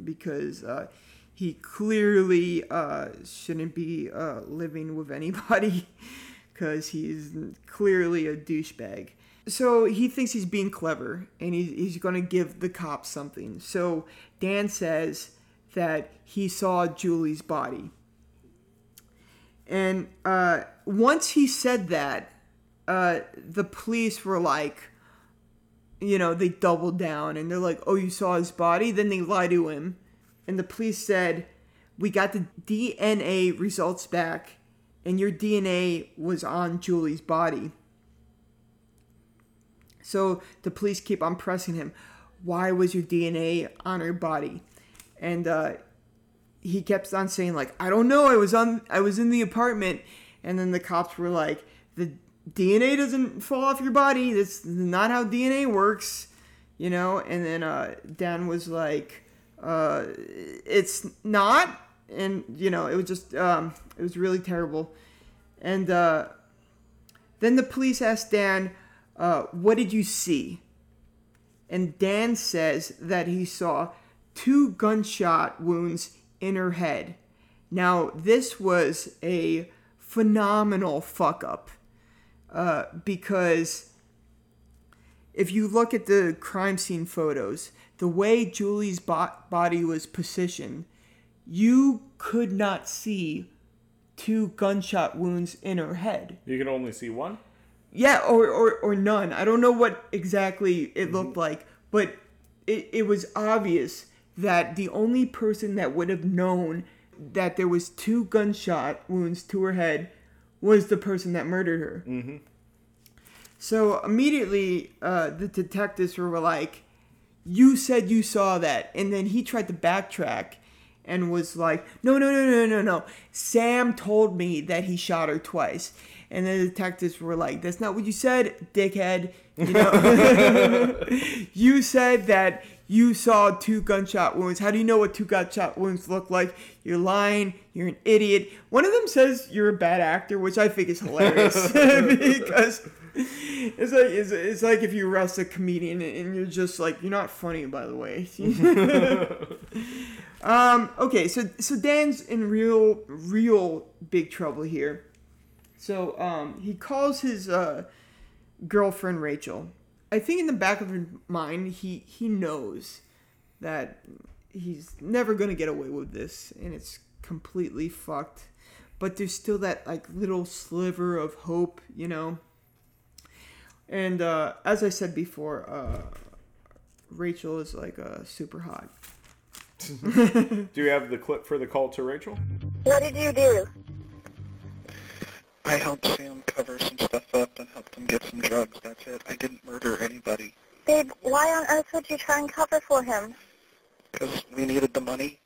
because uh, he clearly uh, shouldn't be uh, living with anybody because he's clearly a douchebag. So he thinks he's being clever and he's, he's going to give the cops something. So Dan says that he saw Julie's body. And uh, once he said that, uh, the police were like, you know, they doubled down and they're like, oh, you saw his body? Then they lie to him. And the police said, we got the DNA results back and your DNA was on Julie's body. So the police keep on pressing him. Why was your DNA on her body? And uh, he kept on saying like, I don't know. I was on. I was in the apartment. And then the cops were like, the DNA doesn't fall off your body. That's not how DNA works. You know. And then uh, Dan was like, uh, it's not. And you know, it was just, um, it was really terrible. And uh, then the police asked Dan, uh, What did you see? And Dan says that he saw two gunshot wounds in her head. Now, this was a phenomenal fuck up uh, because if you look at the crime scene photos, the way Julie's bo- body was positioned, you could not see two gunshot wounds in her head. You can only see one. Yeah, or, or, or none. I don't know what exactly it looked like, but it, it was obvious that the only person that would have known that there was two gunshot wounds to her head was the person that murdered her. Mm-hmm. So immediately, uh, the detectives were like, "You said you saw that," and then he tried to backtrack and was like, "No, no, no, no, no, no. Sam told me that he shot her twice." And then the detectives were like, "That's not what you said, dickhead. You know, you said that you saw two gunshot wounds. How do you know what two gunshot wounds look like? You're lying. You're an idiot." One of them says you're a bad actor, which I think is hilarious because it's like it's, it's like if you arrest a comedian and you're just like you're not funny by the way um okay so so dan's in real real big trouble here so um he calls his uh girlfriend rachel i think in the back of his mind he he knows that he's never gonna get away with this and it's completely fucked but there's still that like little sliver of hope you know and uh, as I said before, uh, Rachel is like uh, super hot. Do you have the clip for the call to Rachel? What did you do? I helped Sam cover some stuff up and helped him get some drugs. That's it. I didn't murder anybody Babe, why on earth would you try and cover for him? because we needed the money.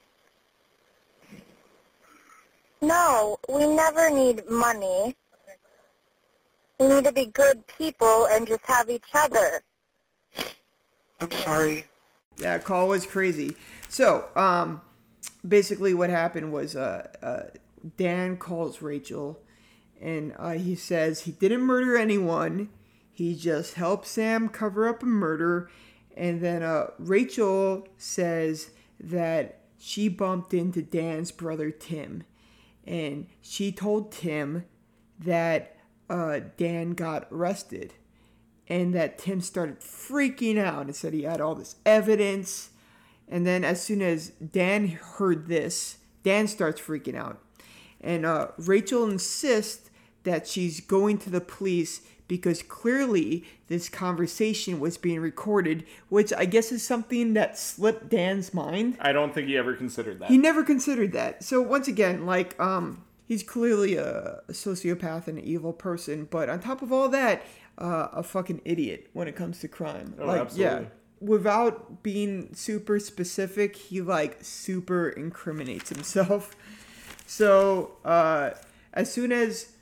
No, we never need money. We need to be good people and just have each other. I'm sorry. That call was crazy. So, um, basically, what happened was uh, uh, Dan calls Rachel, and uh, he says he didn't murder anyone. He just helped Sam cover up a murder, and then uh, Rachel says that she bumped into Dan's brother Tim, and she told Tim that uh, Dan got arrested and that Tim started freaking out and said he had all this evidence. And then as soon as Dan heard this, Dan starts freaking out. And uh, Rachel insists that she's going to the police because clearly this conversation was being recorded, which I guess is something that slipped Dan's mind. I don't think he ever considered that. He never considered that. So once again, like um, he's clearly a, sociopath and an evil person, but on top of all that, uh, a fucking idiot when it comes to crime. Oh, like yeah, absolutely. without being super specific, he like super incriminates himself. So uh, as soon as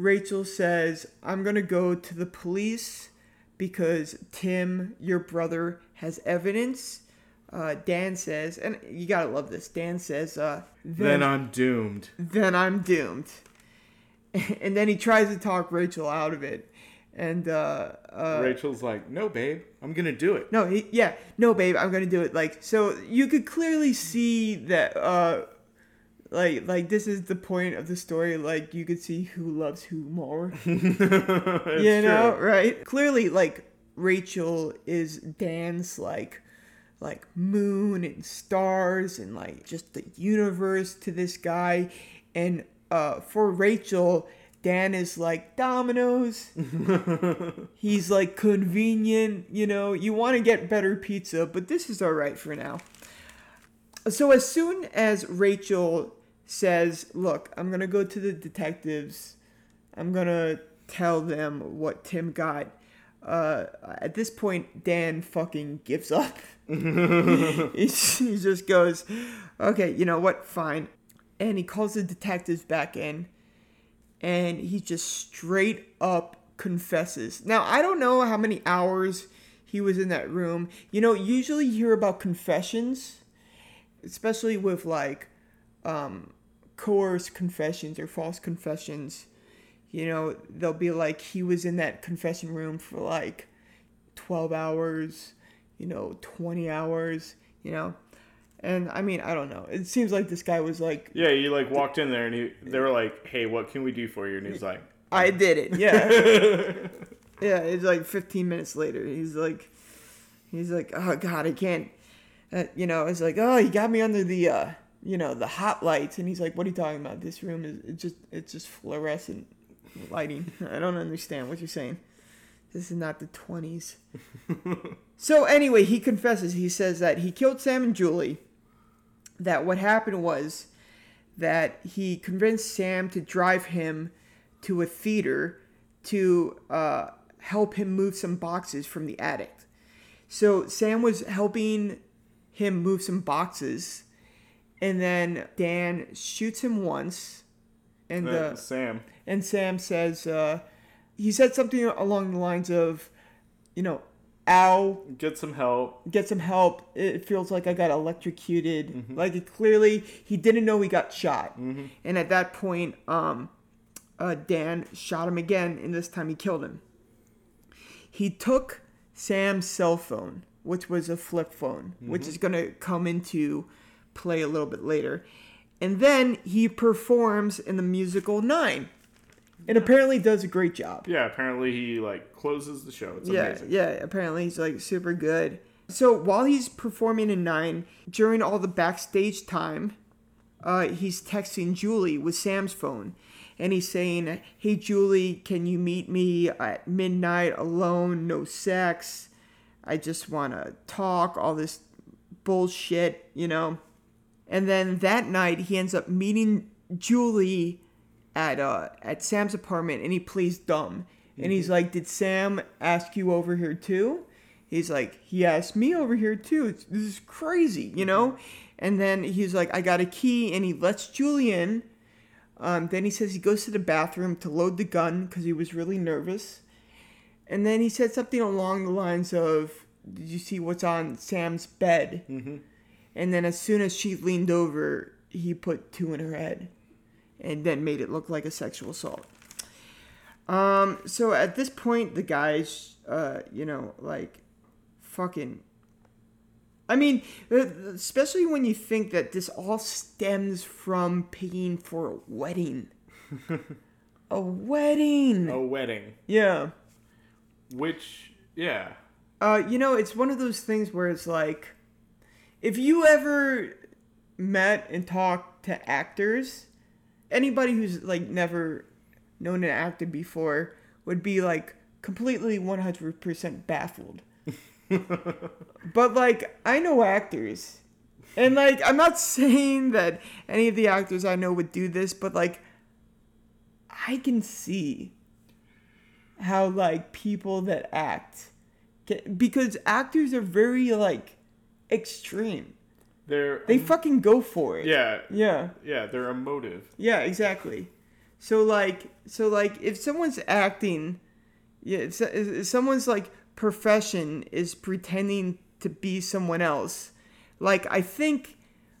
Rachel says, "I'm gonna go to the police," because Tim, your brother, has evidence. Uh, Dan says, and you gotta love this. Dan says, uh, Then I'm doomed. then I'm doomed. And then he tries to talk Rachel out of it. And uh, uh, Rachel's like, "No, babe, I'm gonna do it." no, he, yeah, no, babe, I'm gonna do it. Like, so you could clearly see that, uh, like, like this is the point of the story. Like, you could see who loves who more. you know, true. right? Clearly, like Rachel is Dan's like, like moon and stars and like just the universe to this guy, and uh, for Rachel. Dan is like dominoes He's like convenient, you know. You want to get better pizza, but this is all right for now. So as soon as Rachel says, "Look, I'm going to go to the detectives. I'm going to tell them what Tim got." Uh, at this point, Dan fucking gives up. he, he just goes, "Okay, you know what? Fine." And he calls the detectives back in and he just straight up confesses. Now, I don't know how many hours he was in that room. You know, usually you hear about confessions, especially with like um, coerced confessions or false confessions. You know, they'll be like, he was in that confession room for like 12 hours, you know, 20 hours, you know. And I mean, I don't know. It seems like this guy was like, Yeah, you like walked in there and he, they were like, "Hey, what can we do for you?" And he's like, I did it. Yeah. yeah, it's like 15 minutes later. He's like, he's like, oh God, I can't. Uh, you know, it's like, oh, he got me under the, uh, you know, the hot lights, and he's like, what are you talking about? This room is it's just it's just fluorescent lighting. I don't understand what you're saying. This is not the 20s. so anyway, he confesses. He says that he killed Sam and Julie. That what happened was that he convinced Sam to drive him to a theater to uh, help him move some boxes from the attic. So Sam was helping him move some boxes, and then Dan shoots him once, and Uh, Sam. and Sam says uh, he said something along the lines of, you know, "Ow, Get some help. get some help. It feels like I got electrocuted. Like it clearly he didn't know he got shot. And at that point, um, uh, Dan shot him again, and this time he killed him. He took Sam's cell phone, which was a flip phone, which Mhm. is gonna come into play a little bit later, and then he performs in the musical Nine, and apparently does a great job. Yeah, apparently he like closes the show. It's yeah, amazing. yeah. Apparently he's like super good. So while he's performing in Nine, during all the backstage time, uh, he's texting Julie with Sam's phone, and he's saying, "Hey Julie, can you meet me at midnight alone? No sex. I just want to talk. All this bullshit, you know." And then that night, he ends up meeting Julie at uh at Sam's apartment, and he plays dumb. And he's like, "Did Sam ask you over here too?" He's like, "He asked me over here too. It's, this is crazy, you know." And then he's like, "I got a key," and he lets Julie in. Um, then he says he goes to the bathroom to load the gun because he was really nervous. And then he said something along the lines of, "Did you see what's on Sam's bed?" Mm-hmm. And then as soon as she leaned over, he put two in her head, and then made it look like a sexual assault. Um, so at this point, the guys, uh, you know, like, fucking. I mean, uh, especially when you think that this all stems from paying for a wedding. a wedding. A wedding. Yeah. Which, yeah. Uh, you know, it's one of those things where it's like, if you ever met and talked to actors, anybody who's like never known an actor before would be like completely 100% baffled. but like, I know actors. And like, I'm not saying that any of the actors I know would do this, but like, I can see how like people that act because actors are very like extreme. They're They fucking go for it. yeah Yeah. yeah they're emotive. Yeah, exactly. So like so like if someone's acting yeah, if, if someone's like profession is pretending to be someone else. Like I think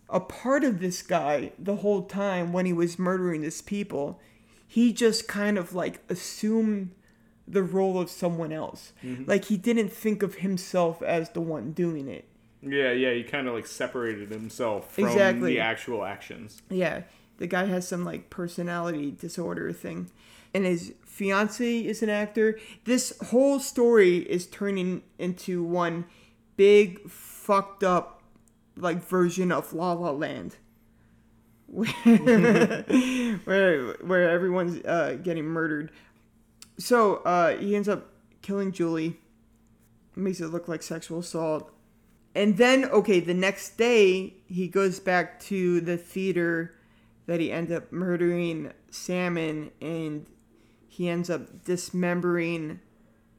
a part of this guy the whole time when he was murdering these people, he just kind of like assumed the role of someone else. Mhm. Like he didn't think of himself as the one doing it. Yeah, yeah. He kind of like separated himself from Exactly. the actual actions. Yeah, the guy has some like personality disorder thing. And his fiance is an actor. This whole story is turning into one big fucked up like version of La La Land. Where where, where everyone's uh, getting murdered. So uh, he ends up killing Julie. Makes it look like sexual assault. And then, okay, the next day, he goes back to the theater that he ended up murdering Salmon, and he ends up dismembering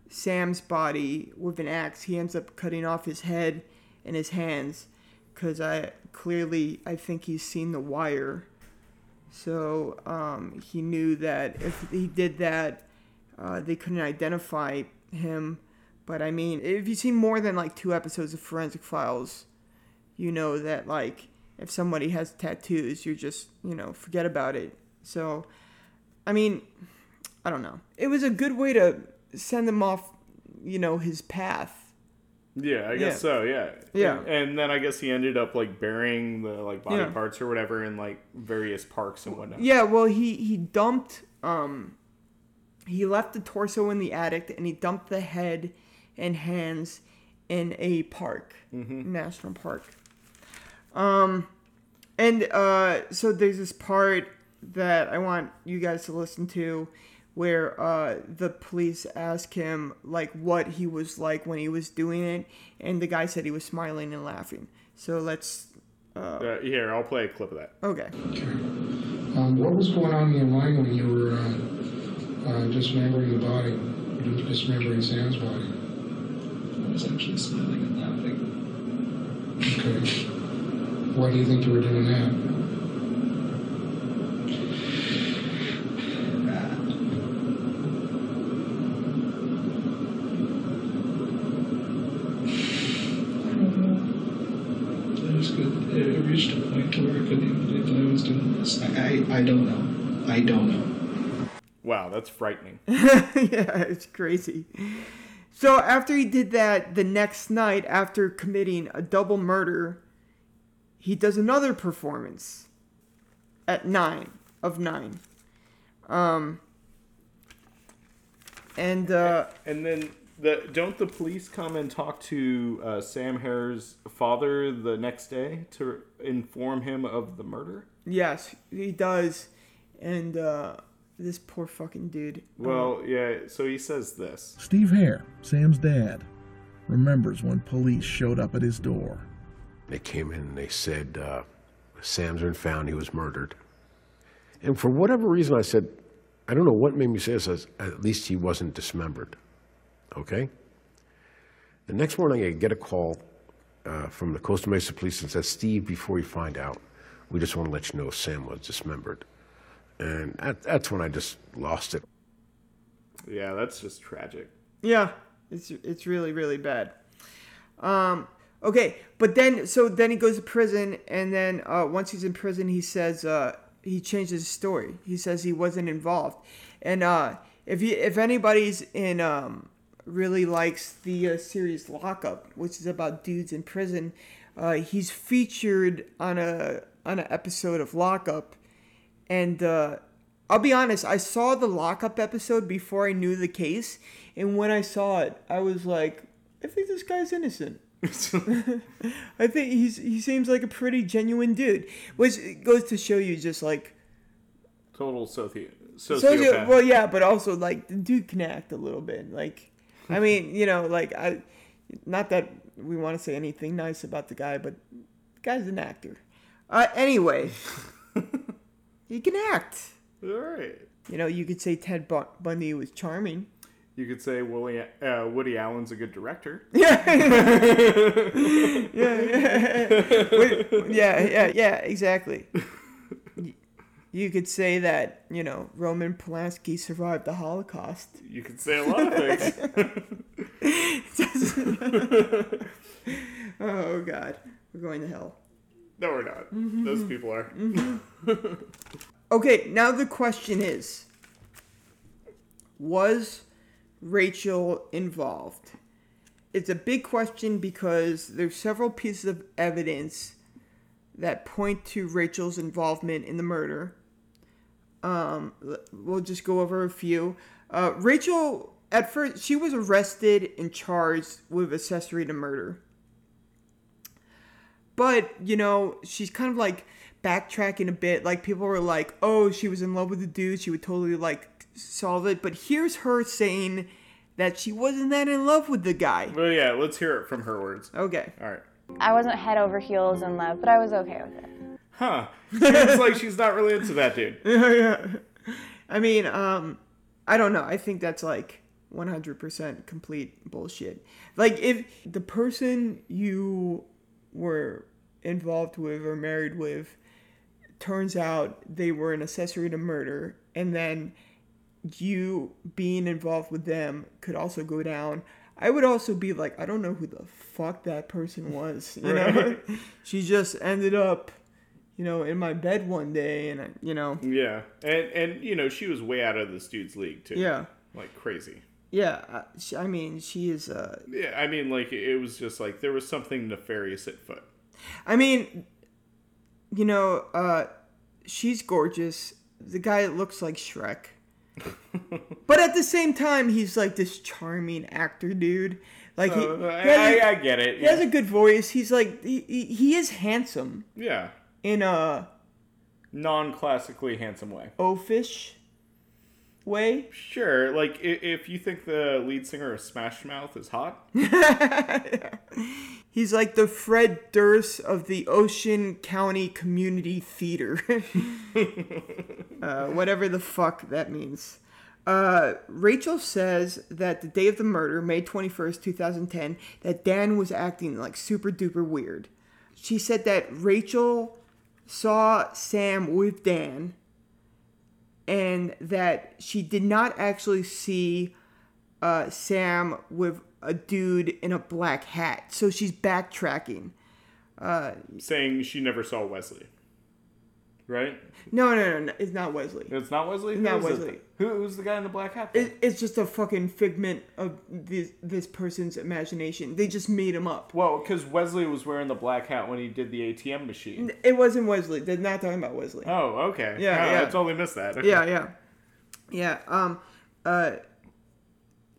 Sam's body with an axe. He ends up cutting off his head and his hands, because I clearly, I think he's seen The Wire. So um, he knew that if he did that, uh, they couldn't identify him. But I mean, if you've seen more than like two episodes of Forensic Files, you know that like if somebody has tattoos, you're just you know forget about it. So, I mean, I don't know. It was a good way to send him off, you know, his path. Yeah, I guess Yeah. so. Yeah. Yeah. And, and then I guess he ended up like burying the like body Yeah. parts or whatever in like various parks and whatnot. Yeah, well, he he dumped. Um, he left the torso in the attic, and he dumped the head and hands in a park, national park. Um, and uh, so there's this part that I want you guys to listen to, where uh, the police ask him like what he was like when he was doing it, and the guy said he was smiling and laughing. So let's. Uh, Uh, here, I'll play a clip of that. okay. Um, what was going on in your mind when you were uh, uh, dismembering the body, dismembering Sam's body? I was actually smiling and laughing. Okay. Why do you think you were doing that? I just it reached a point to where I couldn't believe that I was doing this. I, I, I don't know. I don't know. Wow, that's frightening. yeah, it's crazy. So after he did that, the next night, after committing a double murder, he does another performance at nine of nine. Um, and uh, And then the don't the police come and talk to uh, Sam Herr's father the next day to inform him of the murder? yes, he does. And uh, this poor fucking dude. Well, yeah. So he says this. Steve Herr, Sam's dad, remembers when police showed up at his door. They came in and they said, uh, Sam's been found, he was murdered. And for whatever reason, I said, I don't know what made me say this, I said, at least he wasn't dismembered. Okay? The next morning, I get a call uh, from the Costa Mesa Police and says, Steve, before you find out, we just want to let you know Sam was dismembered. And that, that's when I just lost it. Yeah, that's just tragic. Yeah, it's it's really really bad. Um, okay, but then so then he goes to prison, and then uh, once he's in prison, he says uh, he changes his story. He says he wasn't involved, and uh, if you if anybody's in um, really likes the uh, series Lockup, which is about dudes in prison, uh, he's featured on a on an episode of Lockup, and uh, I'll be honest, I saw the lockup episode before I knew the case, and when I saw it, I was like, I think this guy's innocent. I think he's he seems like a pretty genuine dude, which goes to show you just like Total soci- socio- sociopath. well, yeah, but also like the dude can act a little bit. Like, I mean, you know, like I, not that we want to say anything nice about the guy, but the guy's an actor. Uh, anyway, he can act. All right. You know, you could say Ted Bu- Bundy was charming. You could say Willie, uh, Woody Allen's a good director. Yeah. yeah, yeah. Wait, yeah, yeah, yeah, exactly. You could say that, you know, Roman Polanski survived the Holocaust. You could say a lot of things. oh, God. We're going to hell. No, we're not. Mm-hmm. Those people are. Okay, now the question is Was Rachel involved? It's a big question because there's several pieces of evidence that point to Rachel's involvement in the murder. Um, we'll just go over a few. Uh, Rachel, at first, she was arrested and charged with accessory to murder. But, you know, she's kind of like backtracking a bit. Like, people were like, oh, she was in love with the dude. She would totally, like, solve it. But here's her saying that she wasn't that in love with the guy. Well, yeah, let's hear it from her words. Okay. All right. I wasn't head over heels in love, but I was okay with it. Huh. Seems like she's not really into that dude. yeah, yeah. I mean, um, I don't know. I think that's like 100% complete bullshit. Like, if the person you were involved with or married with turns out they were an accessory to murder, and then you being involved with them could also go down. I would also be like, I don't know who the fuck that person was. You know, she just ended up, you know, in my bed one day, and I, you know, Yeah, and and you know she was way out of this dude's league too. Yeah. like crazy. Yeah, uh, I mean, she is. Uh, Yeah, I mean, like it was just like there was something nefarious at foot. I mean, you know, uh, she's gorgeous. The guy looks like Shrek. but at the same time, he's like this charming actor dude. Like he, So, he I- a- I- I get it, He has a good voice. He's like he, he, he is handsome Yeah, in a non-classically handsome way. oafish way. Sure, like if you think the lead singer of Smash Mouth is hot, He's like the Fred Durst of the Ocean County Community Theater. uh, whatever the fuck that means. Uh, Rachel says that the day of the murder, May 21st, 2010, that Dan was acting like super duper weird. She said that Rachel saw Sam with Dan and that she did not actually see uh, Sam with a dude in a black hat. So she's backtracking. Uh, saying she never saw Wesley. Right? no, no, no, no, it's not Wesley. It's not Wesley. It's Not is it? Wesley. Who, who's the guy in the black hat? It, it's just a fucking figment of this this person's imagination. They just made him up. Well, because Wesley was wearing the black hat when he did the ATM machine. It wasn't Wesley. They're not talking about Wesley. Oh, okay. Yeah, Oh, yeah. I totally missed that. Okay. Yeah, yeah, yeah. Um, uh,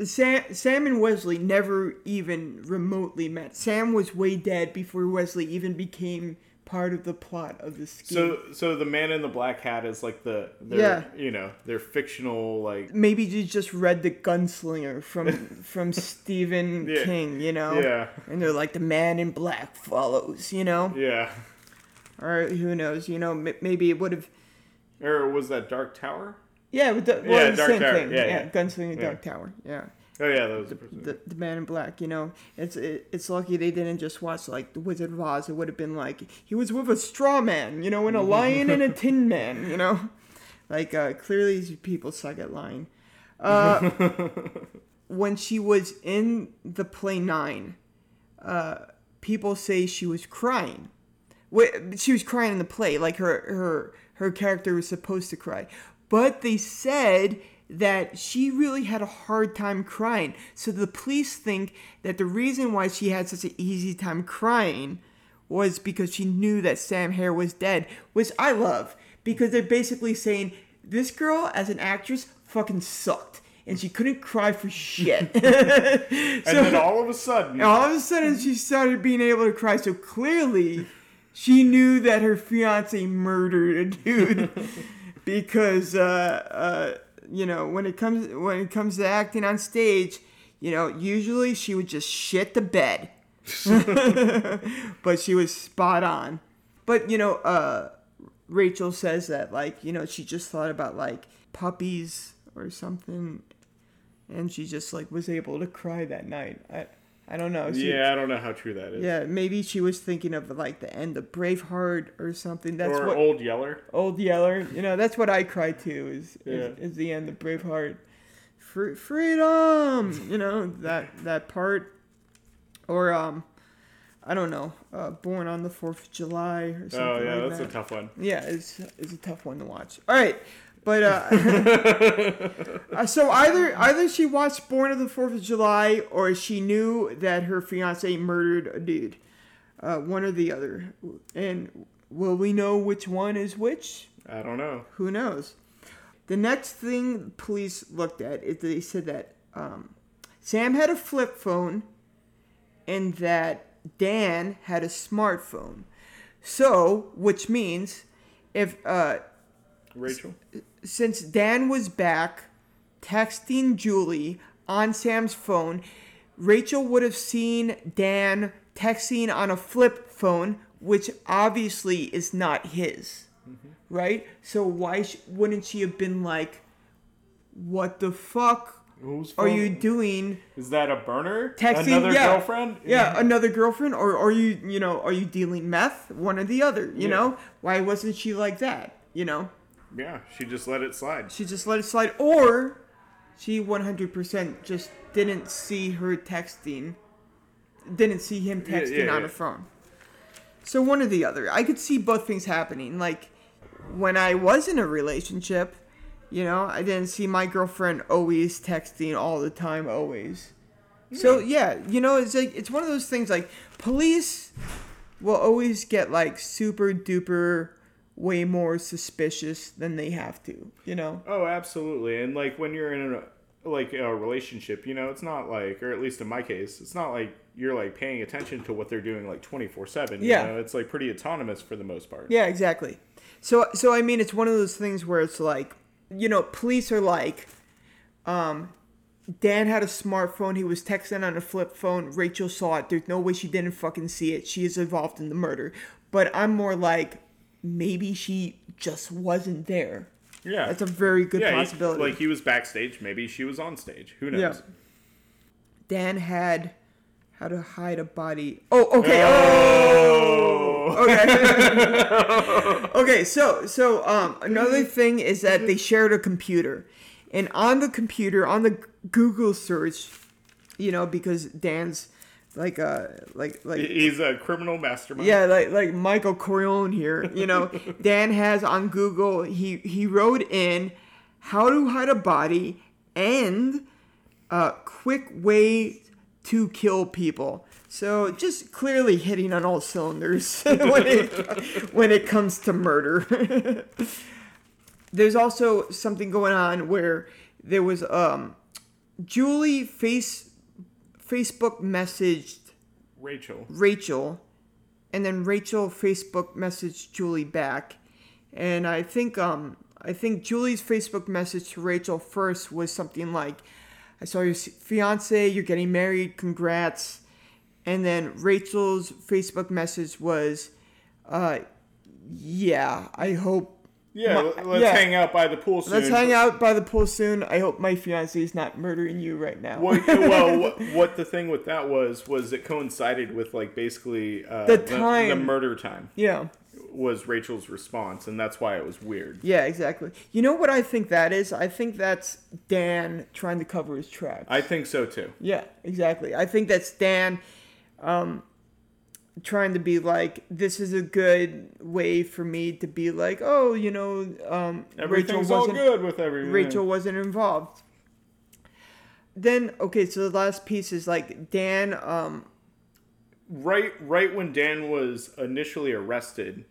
Sam, Sam and Wesley never even remotely met. Sam was way dead before Wesley even became part of the plot of the scheme. So, so the man in the black hat is like the, their, Yeah. you know, their fictional like. maybe you just read the Gunslinger from from Stephen Yeah. King, you know? Yeah. And they're like the man in black follows, you know? Yeah. Or who knows? You know, m- maybe it would have. Or was that Dark Tower? Yeah, but the, well, Yeah, the same Tower. thing. Yeah, Yeah, yeah. Gunslinger. Dark Tower. Yeah. Oh yeah, that was the, the, the man in black. You know, it's it, it's lucky they didn't just watch like the Wizard of Oz. It would have been like he was with a straw man, you know, and a lion and a tin man. You know, like uh, clearly these people suck at lying. Uh, when she was in the play nine, uh, people say she was crying. She was crying in the play, like her her her character was supposed to cry, but they said that she really had a hard time crying. So the police think that the reason why she had such an easy time crying was because she knew that Sam Herr was dead, which I love because they're basically saying this girl as an actress fucking sucked and she couldn't cry for shit. And then all of a sudden, all of a sudden, she started being able to cry. So clearly, she knew that her fiance murdered a dude because, uh, uh, you know, when it comes when it comes to acting on stage, you know, usually she would just shit the bed, but she was spot on. But you know, uh, Rachel says that like you know she just thought about like puppies or something, and she just like was able to cry that night. I I don't know. She- yeah, I don't know how true that is. yeah, maybe she was thinking of like the end of Braveheart or something. That's or what Old Yeller. Old Yeller. You know, that's what I cry to. Is is, Yeah. is the end of Braveheart. Free, freedom. You know that that part, or um, I don't know. Uh, Born on the Fourth of July or something. Oh yeah, like that's that. a tough one. Yeah, it's it's a tough one to watch. All right, but uh, uh, so either either she watched Born on the Fourth of July or she knew that her fiance murdered a dude. Uh, one or the other. And will we know which one is which? I don't know. Who knows? The next thing police looked at is they said that um, Sam had a flip phone and that Dan had a smartphone. So, which means if uh, Rachel. Since Dan was back texting Julie on Sam's phone, Rachel would have seen Dan texting on a flip phone, which obviously is not his. Mm-hmm. Right? So why sh- wouldn't she have been like, "What the fuck are you doing?" Is that a burner? Texting Another yeah, girlfriend? Yeah, another girlfriend, or are you, you know, are you dealing meth? One or the other. You Yeah. know, why wasn't she like that? You know. Yeah, she just let it slide. She just let it slide, or she 100% just didn't see her texting, didn't see him Yeah, texting yeah, on yeah. a phone. So one or the other. I could see both things happening. Like when I was in a relationship, You know, I didn't see my girlfriend always texting all the time, always. So hmm. yeah, you know, it's like it's one of those things. Like police will always get like super duper, way more suspicious than they have to. You know. Oh, absolutely. And like when you're in a like a relationship, you know, it's not like, or at least in my case, it's not like you're like paying attention to what they're doing like twenty four seven. Yeah. You know, it's like pretty autonomous for the most part. Yeah, exactly. So so I mean it's one of those things where it's like, you know, police are like um Dan had a smartphone, he was texting on a flip phone, Rachel saw it. There's no way she didn't fucking see it. She is involved in the murder. But I'm more like maybe she just wasn't there. Yeah. That's a very good Yeah, he- possibility. like he was backstage, maybe she was on stage. Who knows? Yeah. Dan had how to hide a body. Oh, okay. Oh, okay. okay. So, so um, another thing is that they shared a computer, and on the computer, on the Google search, you know, because Dan's like uh like like He's a criminal mastermind. yeah, like like Michael Corleone here. You know, Dan has on Google. He he wrote in how to hide a body and uh, quick way to kill people. So just clearly hitting on all cylinders when it when it comes to murder. There's also something going on where there was um Julie face Facebook messaged Rachel. Rachel, and then Rachel Facebook messaged Julie back, and I think um I think Julie's Facebook message to Rachel first was something like, "I saw your fiance, you're getting married, congrats," and then Rachel's Facebook message was, uh, "Yeah, I hope." Yeah, my- let's yeah. hang out by the pool soon. Let's hang out by the pool soon. I hope my fiance is not murdering you right now. Well, well what, what the thing with that was was it coincided with like basically uh, The the, time. murder time. Yeah. was Rachel's response, and that's why it was weird. Yeah, exactly. You know what I think that is? I think that's Dan trying to cover his tracks. I think so too. Yeah, exactly. I think that's Dan um, trying to be like, this is a good way for me to be like, oh, you know, um, Rachel Everything's all wasn't good with everything. Rachel wasn't involved. Then okay, so the last piece is like Dan. Um, right right when Dan was initially arrested,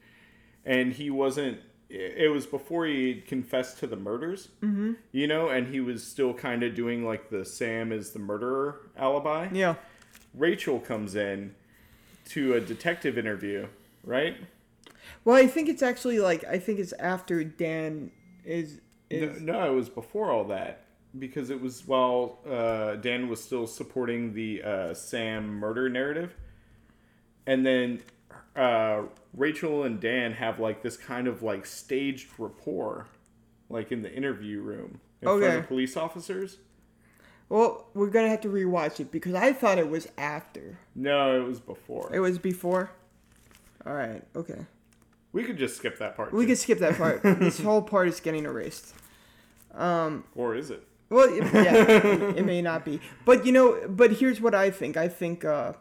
and he wasn't. It was before he confessed to the murders, Mhm. you know, and he was still kind of doing like the Sam is the murderer alibi. Yeah. Rachel comes in to a detective interview, right? well, I think it's actually like I think it's after Dan is No, is no, it was before all that because it was while uh, Dan was still supporting the uh, Sam murder narrative, and then uh, Rachel and Dan have like this kind of like staged rapport, like in the interview room in front of police officers. Well, we're gonna have to rewatch it because I thought it was after. No, it was before. It was before. All right. Okay. We could just skip that part. We too. can skip that part. this whole part is getting erased. Um. Or is it? Well, it, yeah, it, it may not be. But you know, but here's what I think. I think uh,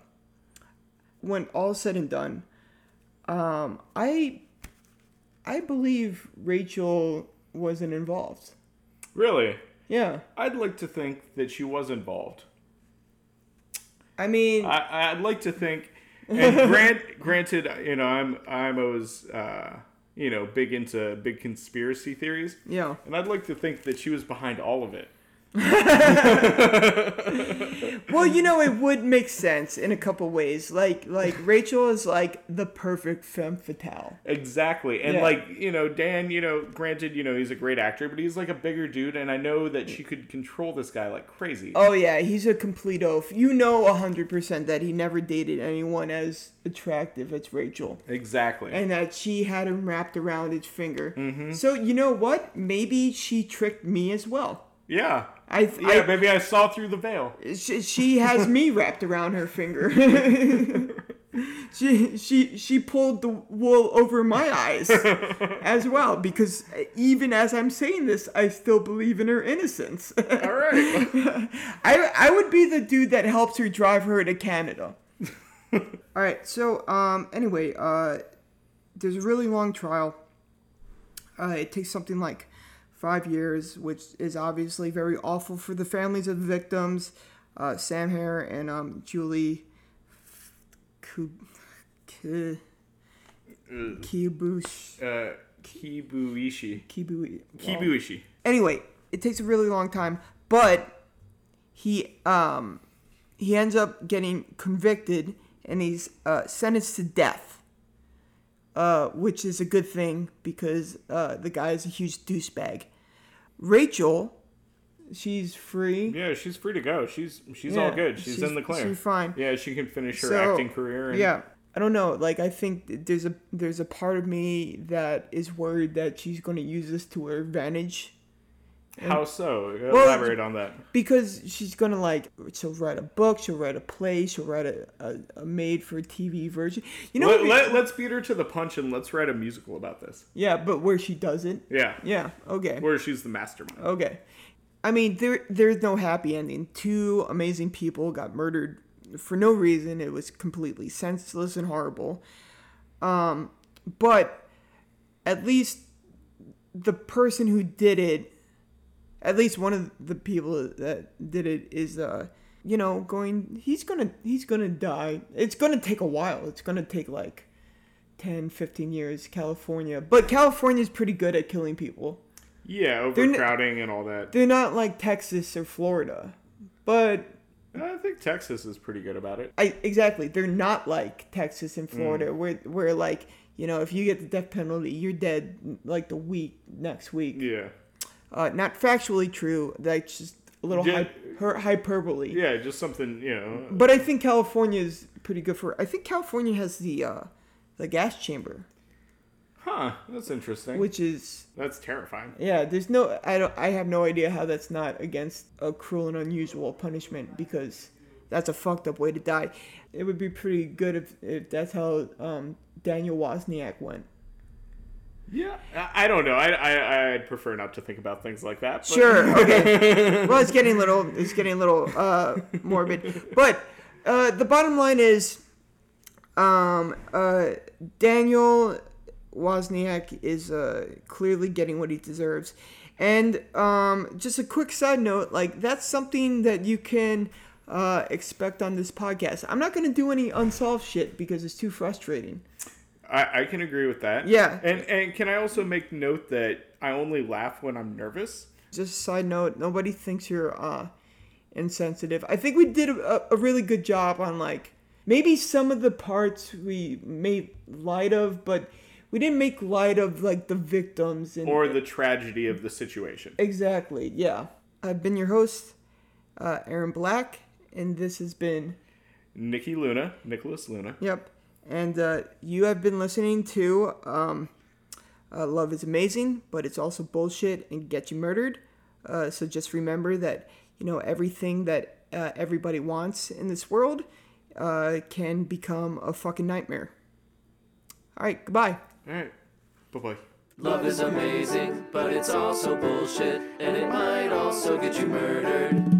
when all said and done, um, I I believe Rachel wasn't involved. Really? Yeah. I'd like to think that she was involved. I mean, I, I'd like to think, and grant, granted, you know, I'm I'm always uh, you know big into big conspiracy theories. Yeah. and I'd like to think that she was behind all of it. well, you know, it would make sense in a couple ways. Like, like Rachel is like the perfect femme fatale. Exactly, and Yeah. like you know, Dan, you know, granted, you know, he's a great actor, but he's like a bigger dude, and I know that she could control this guy like crazy. Oh yeah, he's a complete oaf. You know, hundred percent that he never dated anyone as attractive as Rachel. Exactly. and that she had him wrapped around his finger. Mhm. So you know what? Maybe she tricked me as well. Yeah, I th- yeah, I- maybe I saw through the veil. She, she has me wrapped around her finger. she she she pulled the wool over my eyes as well because even as I'm saying this, I still believe in her innocence. All right. I I would be the dude that helps her drive her to Canada. All right. So um anyway, uh there's a really long trial. Uh it takes something like five years, which is obviously very awful for the families of the victims. Uh, Sam Herr and um, Julie Ku- Ku- Kibush. Uh, Kibuishi. Kibu- Kibuishi. Anyway, it takes a really long time, but he um he ends up getting convicted and he's uh, sentenced to death. Uh, which is a good thing because uh, the guy is a huge douchebag. Rachel, she's free. Yeah, she's free to go. She's she's Yeah, all good. She's, she's- in the clear. she's fine. Yeah, she can finish her So, acting career. And, Yeah, I don't know. Like, I think there's a there's a part of me that is worried that she's going to use this to her advantage. How so? Well, Elaborate on that. Because she's gonna like she'll write a book, she'll write a play, she'll write a, a, a made for TV version. You know, let, what we- let, us beat her to the punch and let's write a musical about this. yeah, but where she doesn't. Yeah. Yeah. Okay. Where she's the mastermind. Okay. I mean, there there's no happy ending. Two amazing people got murdered for no reason. It was completely senseless and horrible. Um, but at least the person who did it, at least one of the people that did it is uh you know going he's gonna he's gonna die it's gonna take a while it's gonna take like 10 15 years california but california's pretty good at killing people Yeah, They're n- overcrowding and all that. they're not like Texas or Florida, but I think Texas is pretty good about it. I exactly they're not like Texas and Florida, Mm. where where like you know if you get the death penalty, you're dead like the week next week. Yeah. Uh, not factually true. That's just a little Yeah. hy- hyperbole. Yeah, just something you know. But I think California is pretty good for. I think California has the uh, the gas chamber, Huh? That's interesting. which is that's terrifying. Yeah, there's no I don't I have no idea how that's not against a cruel and unusual punishment because that's a fucked up way to die. It would be pretty good if, if that's how um, Daniel Wozniak went. Yeah, I, don't know. I, I I'd prefer not to think about things like that. but- Sure. Okay. well, it's getting a little it's getting a little uh, morbid, but uh, the bottom line is, um, uh, Daniel Wozniak is uh, clearly getting what he deserves, and um, just a quick side note, like that's something that you can uh, expect on this podcast. I'm not gonna do any unsolved shit because it's too frustrating. I, I can agree with that. Yeah. And and can I also make note that I only laugh when I'm nervous? Just a side note, nobody thinks you're uh, insensitive. I think we did a, a really good job on like maybe some of the parts we made light of, but we didn't make light of like the victims and Or the tragedy of the situation. exactly. Yeah, I've been your host, uh, Aaron Black, and this has been Nikki Luna, Nicolas Luna. Yep. And uh, you have been listening to um, uh, Love is Amazing, but it's also bullshit and get you murdered. Uh, so just remember that, you know, everything that uh, everybody wants in this world uh, can become a fucking nightmare. All right, goodbye. All right. Bye bye. Love is amazing, but it's also bullshit, and it might also get you murdered.